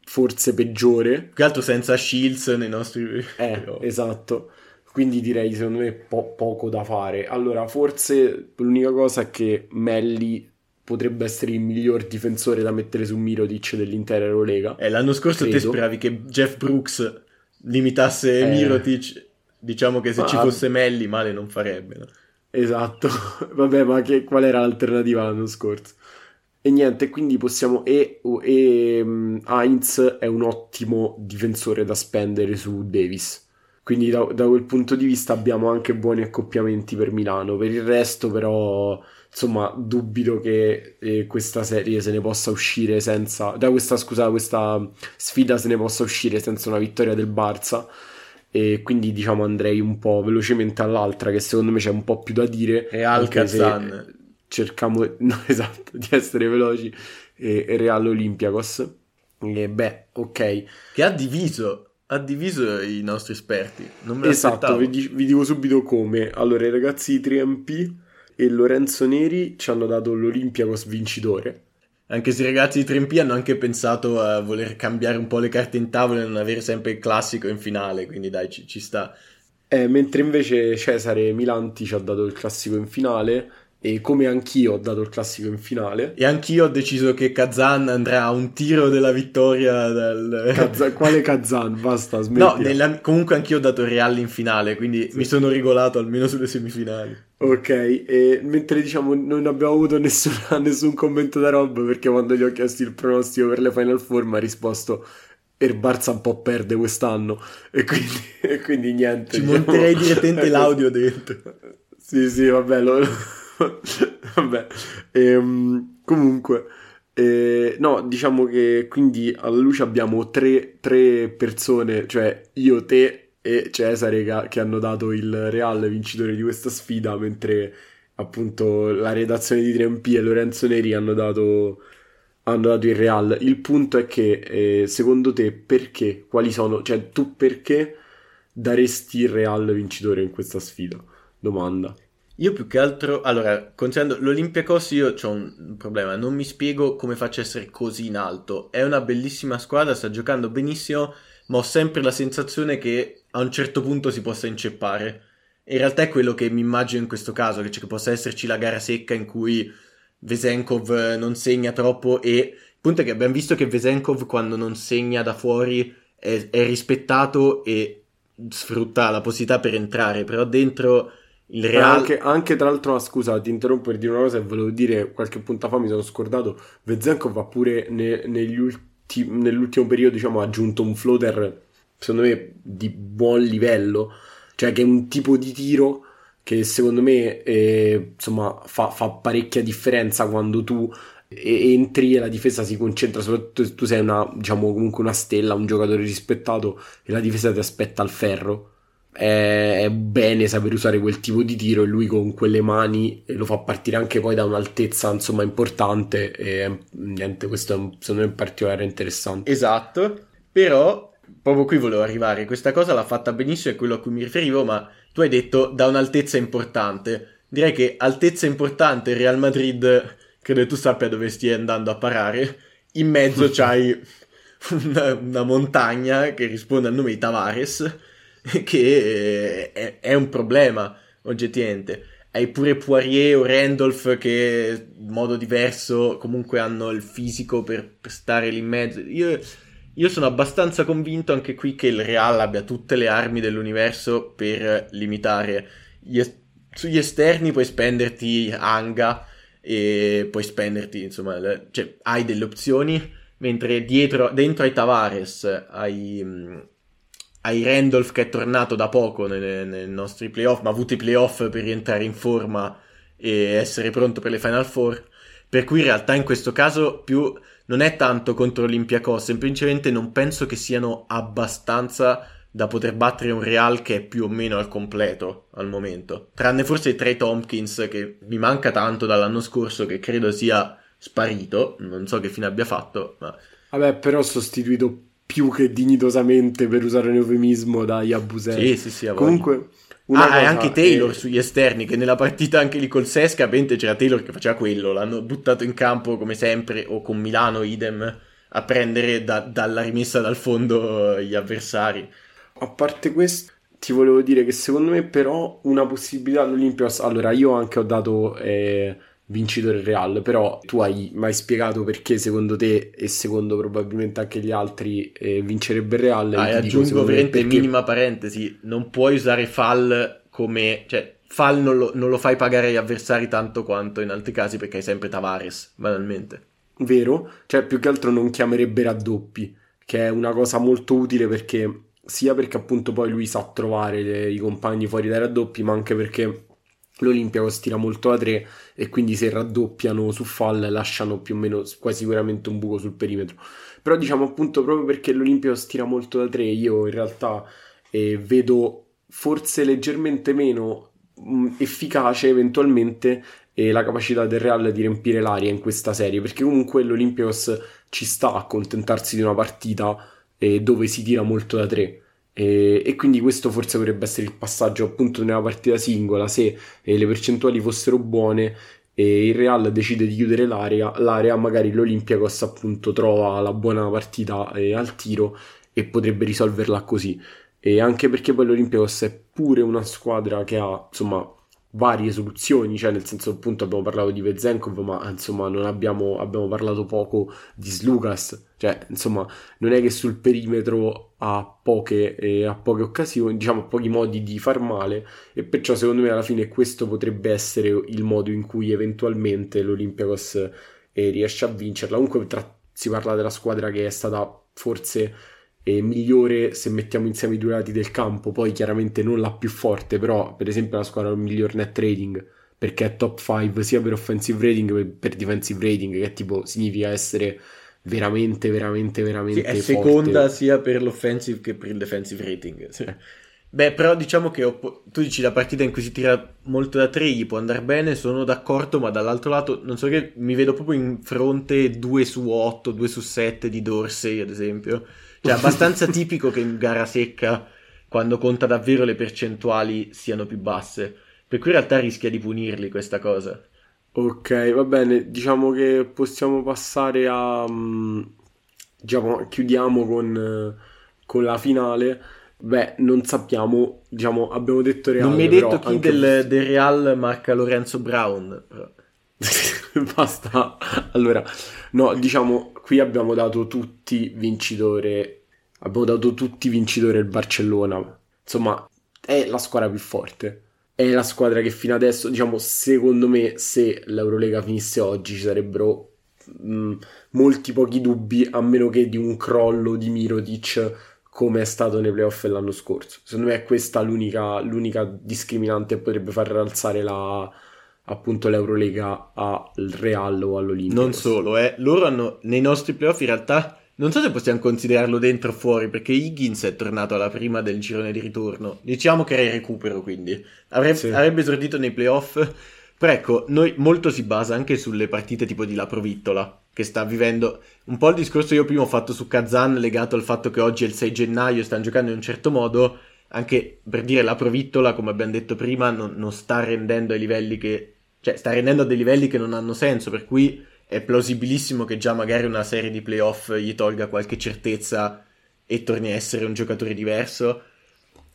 Speaker 2: forse peggiore.
Speaker 1: Che altro senza Shields nei nostri
Speaker 2: Eh, esatto. Quindi direi secondo me po- poco da fare. Allora, forse l'unica cosa è che Melli potrebbe essere il miglior difensore da mettere su Mirotic dell'intera Eurolega.
Speaker 1: Eh, l'anno scorso credo. te speravi che Jeff Brooks limitasse eh. Mirotic, diciamo che se ma... ci fosse Melli male non farebbe. No?
Speaker 2: Esatto, vabbè ma che, qual era l'alternativa l'anno scorso? E niente, quindi possiamo... E, e um, Heinz è un ottimo difensore da spendere su Davis. Quindi da, da quel punto di vista abbiamo anche buoni accoppiamenti per Milano. Per il resto però insomma, dubito che eh, questa serie se ne possa uscire senza. Da questa, scusa, questa sfida se ne possa uscire senza una vittoria del Barça. E quindi diciamo andrei un po' velocemente all'altra, che secondo me c'è un po' più da dire.
Speaker 1: Real Kazan.
Speaker 2: Cerchiamo no, esatto, di essere veloci. E, e Real Olympiacos. E beh, ok.
Speaker 1: Che ha diviso ha diviso i nostri esperti. Non me
Speaker 2: esatto, vi, vi, dico subito come. Allora, i ragazzi di 3MP e Lorenzo Neri ci hanno dato l'Olympiacos vincitore.
Speaker 1: Anche se i ragazzi di 3MP hanno anche pensato a voler cambiare un po' le carte in tavola e non avere sempre il classico in finale, quindi dai, ci, ci sta.
Speaker 2: Eh, mentre invece Cesare Milanti ci ha dato il classico in finale e come anch'io ho dato il classico in finale.
Speaker 1: E anch'io ho deciso che Kazan andrà a un tiro della vittoria. Dal...
Speaker 2: Kazan, quale Kazan? Basta, smettila.
Speaker 1: No, nella... comunque anch'io ho dato il Real in finale, quindi sì. mi sono regolato almeno sulle semifinali.
Speaker 2: Ok, e mentre diciamo non abbiamo avuto nessuna, nessun commento da Rob perché quando gli ho chiesto il pronostico per le Final Four mi ha risposto il Barça un po' perde quest'anno e quindi, e quindi niente.
Speaker 1: Ci diciamo... monterei direttamente l'audio dentro.
Speaker 2: sì, sì, vabbè, lo Vabbè, ehm, comunque, eh, no, diciamo che quindi alla luce abbiamo tre, tre persone, cioè io, te e Cesare che, hanno dato il Real vincitore di questa sfida, mentre appunto la redazione di 3MP e Lorenzo Neri hanno dato, hanno dato il Real. Il punto è che eh, secondo te perché? Quali sono? Cioè tu perché daresti il Real vincitore in questa sfida? Domanda.
Speaker 1: Io più che altro, allora, considerando l'Olympiacos, io ho un problema, non mi spiego come faccia a essere così in alto. È una bellissima squadra, sta giocando benissimo, ma ho sempre la sensazione che a un certo punto si possa inceppare. In realtà è quello che mi immagino in questo caso, che, che possa esserci la gara secca in cui Vesenkov non segna troppo e il punto è che abbiamo visto che Vesenkov quando non segna da fuori è, è rispettato e sfrutta la possibilità per entrare, però dentro il Real...
Speaker 2: Anche, anche, tra l'altro, scusa, ti interrompo per dire una cosa e volevo dire qualche punta fa mi sono scordato. Vezenkov ha pure ne, ulti, nell'ultimo periodo, diciamo, ha aggiunto un floater, secondo me, di buon livello. Cioè, che è un tipo di tiro che secondo me, eh, insomma, fa, fa parecchia differenza quando tu entri e la difesa si concentra, soprattutto se tu sei una, diciamo, comunque una stella, un giocatore rispettato e la difesa ti aspetta al ferro è bene saper usare quel tipo di tiro e lui con quelle mani lo fa partire anche poi da un'altezza insomma importante e niente questo è un, secondo me un particolare interessante.
Speaker 1: Esatto. Però proprio qui volevo arrivare. Questa cosa l'ha fatta benissimo è quello a cui mi riferivo ma tu hai detto da un'altezza importante. Direi che altezza importante Real Madrid credo tu sappia dove stia andando a parare. In mezzo c'hai una, una montagna che risponde al nome di Tavares che è, è un problema oggettivamente. Hai pure Poirier o Randolph che in modo diverso comunque hanno il fisico per, per stare lì in mezzo. Io, io, sono abbastanza convinto anche qui che il Real abbia tutte le armi dell'universo per limitare. Gli, sugli esterni puoi spenderti Anga e puoi spenderti, insomma, le, cioè, hai delle opzioni, mentre dietro, dentro ai Tavares hai ai Randolph che è tornato da poco nei, nei nostri playoff, ma ha avuto i playoff per rientrare in forma e essere pronto per le Final Four. Per cui in realtà in questo caso più non è tanto contro l'Olympiacos, semplicemente non penso che siano abbastanza da poter battere un Real che è più o meno al completo al momento. Tranne forse Trey Tompkins che mi manca tanto dall'anno scorso che credo sia sparito, non so che fine abbia fatto, ma...
Speaker 2: Vabbè, però sostituito più che dignitosamente per usare un eufemismo da Yabusel.
Speaker 1: Sì, sì, sì.
Speaker 2: Comunque,
Speaker 1: una ah, e anche Taylor è... sugli esterni, che nella partita anche lì col Sesca, ovviamente c'era Taylor che faceva quello, l'hanno buttato in campo come sempre, o con Milano, idem, a prendere da, dalla rimessa dal fondo gli avversari.
Speaker 2: A parte questo, ti volevo dire che secondo me però una possibilità all'Olympios, allora io anche ho dato... Eh, vincitore Real, però tu hai mai spiegato perché secondo te e secondo probabilmente anche gli altri eh, vincerebbe il Real?
Speaker 1: Ah, e aggiungo veramente perché... minima parentesi, non puoi usare Fall come... cioè Fall non lo, non lo, fai pagare agli avversari tanto quanto in altri casi perché hai sempre Tavares, banalmente.
Speaker 2: Vero? Cioè più che altro non chiamerebbe raddoppi, che è una cosa molto utile perché sia perché appunto poi lui sa trovare le, i compagni fuori dai raddoppi, ma anche perché L'Olympiacos tira molto da 3 e quindi se raddoppiano su fall lasciano più o meno quasi sicuramente un buco sul perimetro. Però diciamo appunto proprio perché l'Olympiacos tira molto da 3, io in realtà eh, vedo forse leggermente meno mh, mm, efficace eventualmente eh, la capacità del Real di riempire l'aria in questa serie, perché comunque l'Olympiacos ci sta a accontentarsi di una partita eh, dove si tira molto da 3 e, e, quindi questo forse potrebbe essere il passaggio appunto nella partita singola se eh, le percentuali fossero buone e il Real decide di chiudere l'area, l'area magari l'Olympiacos appunto trova la buona partita eh, al tiro e potrebbe risolverla così. E anche perché poi l'Olympiacos è pure una squadra che ha insomma varie soluzioni, cioè nel senso appunto abbiamo parlato di Vezenkov, ma insomma non abbiamo, abbiamo parlato poco di Slukas, cioè insomma non è che sul perimetro ha poche, eh, ha poche occasioni, diciamo pochi modi di far male e perciò secondo me alla fine questo potrebbe essere il modo in cui eventualmente l'Olympiakos eh, riesce a vincerla, comunque tra, si parla della squadra che è stata forse e migliore se mettiamo insieme i due lati del campo, poi chiaramente non la più forte, però per esempio la squadra con miglior net rating perché è top 5 sia per offensive rating che per defensive rating, che tipo significa essere veramente, veramente, veramente sì,
Speaker 1: è forte. seconda sia per l'offensive che per il defensive rating. Sì. Beh, però diciamo che oppo- tu dici la partita in cui si tira molto da 3 gli può andare bene, sono d'accordo, ma dall'altro lato non so che mi vedo proprio in fronte 2 su 8, 2 su 7 di Dorsey, ad esempio cioè, abbastanza tipico che in gara secca, quando conta davvero le percentuali, siano più basse. Per cui in realtà rischia di punirli questa cosa.
Speaker 2: Ok, va bene. Diciamo che possiamo passare a... Mm, diciamo, chiudiamo con, con la finale. Beh, non sappiamo, diciamo, abbiamo detto Real.
Speaker 1: Non mi hai detto chi del, del, Real marca Lorenzo Brown.
Speaker 2: Basta. Allora, no, diciamo, qui abbiamo dato tutti vincitore. Abbiamo dato tutti vincitore il Barcellona. Insomma, è la squadra più forte. È la squadra che fino adesso, diciamo, secondo me, se l'Eurolega finisse oggi ci sarebbero mh, mm, molti pochi dubbi, a meno che di un crollo di Mirotic come è stato nei playoff l'anno scorso. Secondo me è questa l'unica, l'unica discriminante che potrebbe far rialzare la, appunto l'Eurolega al Real o all'Olimpia.
Speaker 1: Non solo, eh. loro hanno nei nostri playoff in realtà non so se possiamo considerarlo dentro o fuori perché Higgins è tornato alla prima del girone di ritorno. Diciamo che era in recupero quindi avrebbe, sì. avrebbe esordito nei playoff. Però ecco, noi molto si basa anche sulle partite tipo di La Provittola che sta vivendo un po' il discorso io prima ho fatto su Kazan legato al fatto che oggi è il 6 gennaio e stanno giocando in un certo modo anche per dire la Provittola come abbiamo detto prima non, non sta rendendo ai livelli che cioè sta rendendo a dei livelli che non hanno senso, per cui è plausibilissimo che già magari una serie di playoff gli tolga qualche certezza e torni a essere un giocatore diverso.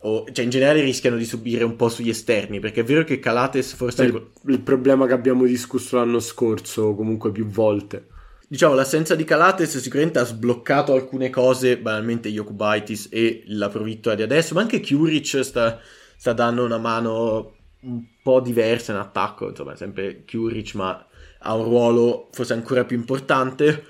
Speaker 1: O, cioè, in generale rischiano di subire un po' sugli esterni, perché è vero che Calates forse...
Speaker 2: Il, il problema che abbiamo discusso l'anno scorso, comunque più volte.
Speaker 1: Diciamo, l'assenza di Calates sicuramente ha sbloccato alcune cose, banalmente Jokubaitis e la Provittola di adesso, ma anche Kuric sta, sta dando una mano un po' diversa in attacco, insomma, sempre Kuric, ma ha un ruolo forse ancora più importante.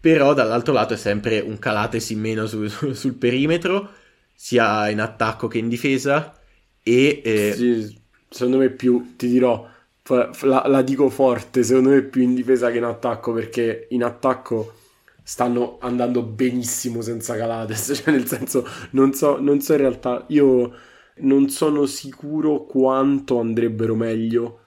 Speaker 1: Però dall'altro lato è sempre un Calates in meno su, sul perimetro, sia in attacco che in difesa. E eh...
Speaker 2: sì, secondo me più ti dirò, la, la, dico forte, secondo me più in difesa che in attacco, perché in attacco stanno andando benissimo senza Calates. Cioè, nel senso, non so, non so in realtà. Io non sono sicuro quanto andrebbero meglio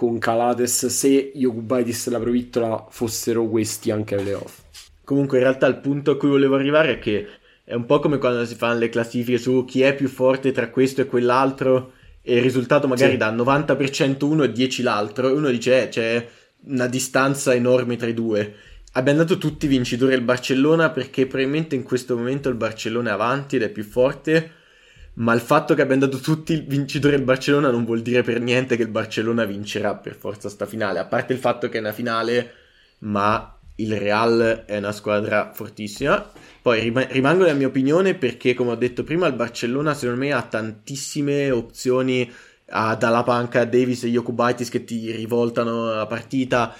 Speaker 2: con Calates se Jokubaitis e la Provittola fossero questi anche ai playoff.
Speaker 1: Comunque in realtà il punto a cui volevo arrivare è che è un po' come quando si fanno le classifiche su chi è più forte tra questo e quell'altro e il risultato magari sì. da 90% uno e 10 l'altro e uno dice eh, c'è una distanza enorme tra i due. Abbiamo dato tutti vincitori al Barcellona perché probabilmente in questo momento il Barcellona è avanti ed è più forte ma il fatto che abbiamo dato tutti il vincitore del Barcellona non vuol dire per niente che il Barcellona vincerà per forza sta finale, a parte il fatto che è una finale, ma il Real è una squadra fortissima. Poi rim- rimango nella mia opinione perché, come ho detto prima, il Barcellona secondo me ha tantissime opzioni ha dalla panca Davis e Jokubaitis che ti rivoltano la partita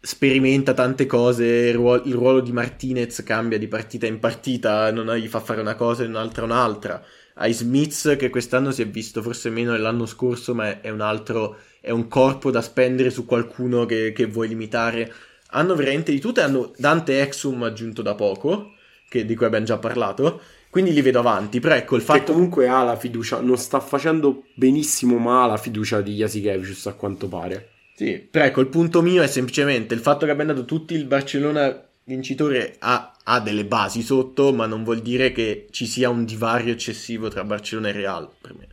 Speaker 1: sperimenta tante cose il ruolo, il ruolo di Martinez cambia di partita in partita non gli fa fare una cosa e un'altra un'altra ai Smiths che quest'anno si è visto forse meno dell'anno scorso, ma è un altro, è un corpo da spendere su qualcuno che, che vuoi limitare. Hanno veramente di tutto e hanno Dante Exum aggiunto da poco, che, di cui abbiamo già parlato. Quindi li vedo avanti, però ecco il fatto...
Speaker 2: Che comunque ha la fiducia, non sta facendo benissimo ma ha la fiducia di Jasikevicius a quanto pare.
Speaker 1: Sì, però ecco il punto mio è semplicemente il fatto che abbiamo dato tutti il Barcellona vincitore ha, ha, delle basi sotto, ma non vuol dire che ci sia un divario eccessivo tra Barcellona e Real per me.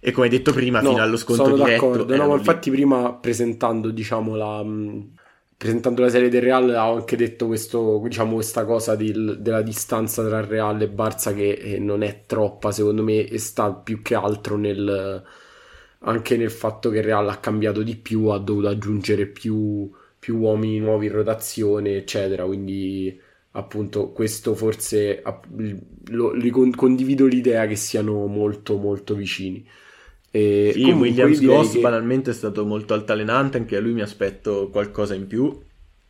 Speaker 1: E come hai detto prima,
Speaker 2: no,
Speaker 1: fino allo scontro
Speaker 2: sono
Speaker 1: diretto...
Speaker 2: D'accordo. No, ma infatti prima presentando, diciamo, la... Presentando la serie del Real ho anche detto questo, diciamo, questa cosa di, della distanza tra Real e Barça che eh, non è troppa secondo me e sta più che altro nel, anche nel fatto che Real ha cambiato di più, ha dovuto aggiungere più, più uomini nuovi in rotazione, eccetera. Quindi, appunto, questo forse lo, lo, condivido l'idea che siano molto, molto vicini.
Speaker 1: E sì, Williams Goss che... banalmente è stato molto altalenante, anche a lui mi aspetto qualcosa in più,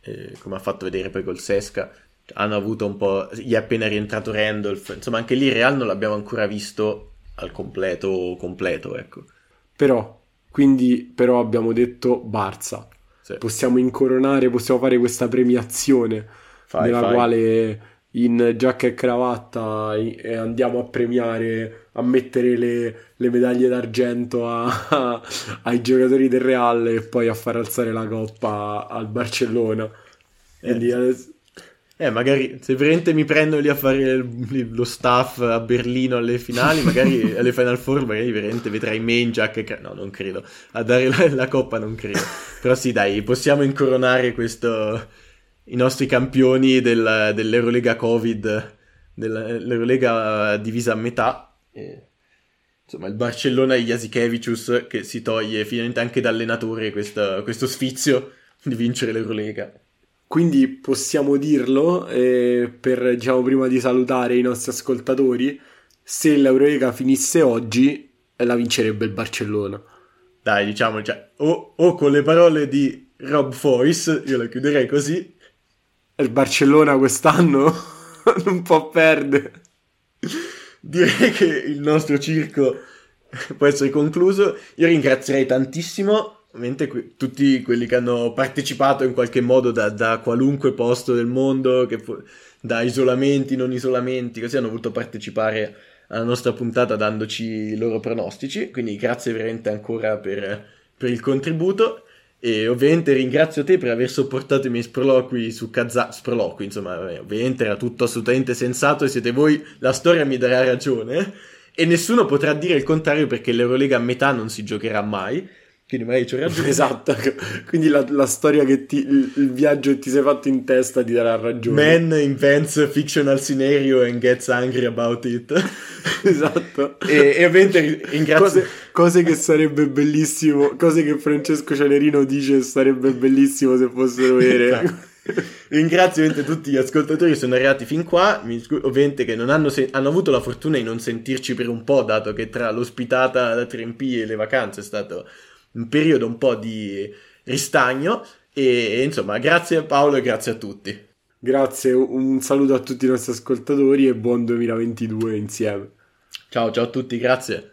Speaker 1: eh, come ha fatto vedere poi col Sesca. Hanno avuto un po'. Gli è appena rientrato Randolph. Insomma, anche lì Real non l'abbiamo ancora visto al completo, completo, ecco.
Speaker 2: Però, quindi, però abbiamo detto Barça. Sì. Possiamo incoronare, possiamo fare questa premiazione fai, nella fai. quale in giacca e cravatta e andiamo a premiare, a mettere le, le medaglie d'argento a, a, ai giocatori del Real e poi a far alzare la coppa al Barcellona.
Speaker 1: Quindi eh, adesso... eh, magari se veramente mi prendo lì a fare lo staff a Berlino alle finali, magari alle Final Four, magari veramente vedrai me in giacca e cravatta. No, non credo. A dare la, la coppa non credo. Però sì, dai, possiamo incoronare questo i nostri campioni del, dell'Eurolega Covid, dell'Eurolega divisa a metà. E, insomma, il Barcellona e Jasikevicius che si toglie finalmente anche da allenatore questa, questo sfizio di vincere l'Eurolega.
Speaker 2: Quindi possiamo dirlo, eh, per, diciamo, prima di salutare i nostri ascoltatori, se l'Eurolega finisse oggi, la vincerebbe il Barcellona.
Speaker 1: Dai, diciamo, cioè, o, o con le parole di Rob Foyce, io la chiuderei così,
Speaker 2: il Barcellona quest'anno non può perdere.
Speaker 1: Direi che il nostro circo può essere concluso. Io ringrazierei tantissimo ovviamente que- tutti quelli che hanno partecipato in qualche modo da, da qualunque posto del mondo, fu- da isolamenti, non isolamenti, così hanno voluto partecipare alla nostra puntata dandoci i loro pronostici. Quindi grazie veramente ancora per, per il contributo. E ovviamente ringrazio te per aver sopportato i miei sproloqui su Kazakh. Sproloqui, insomma, ovviamente era tutto assolutamente sensato e siete voi, la storia mi darà ragione. E nessuno potrà dire il contrario perché l'Eurolega a metà non si giocherà mai. Quindi magari ci ragione.
Speaker 2: Esatto, quindi la, la storia che ti, il, il, viaggio che ti sei fatto in testa ti darà ragione.
Speaker 1: Man invents fictional scenario and gets angry about it.
Speaker 2: esatto.
Speaker 1: E, e ovviamente ringrazio...
Speaker 2: Cose, cose, che sarebbe bellissimo, cose che Francesco Celerino dice sarebbe bellissimo se fossero vere. Esatto.
Speaker 1: Ringrazio ovviamente tutti gli ascoltatori che sono arrivati fin qua. Mi scu- ovviamente che non hanno, se- hanno, avuto la fortuna di non sentirci per un po', dato che tra l'ospitata da 3MP e le vacanze è stato un periodo un po' di ristagno e, e insomma grazie a Paolo e grazie a tutti.
Speaker 2: Grazie, un saluto a tutti i nostri ascoltatori e buon 2022 insieme.
Speaker 1: Ciao ciao a tutti, grazie.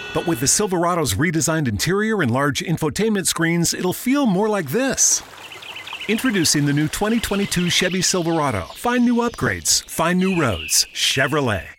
Speaker 3: But with the Silverado's redesigned interior and large infotainment screens, it'll feel more like this. Introducing the new 2022 Chevy Silverado. Find new upgrades, find new roads. Chevrolet.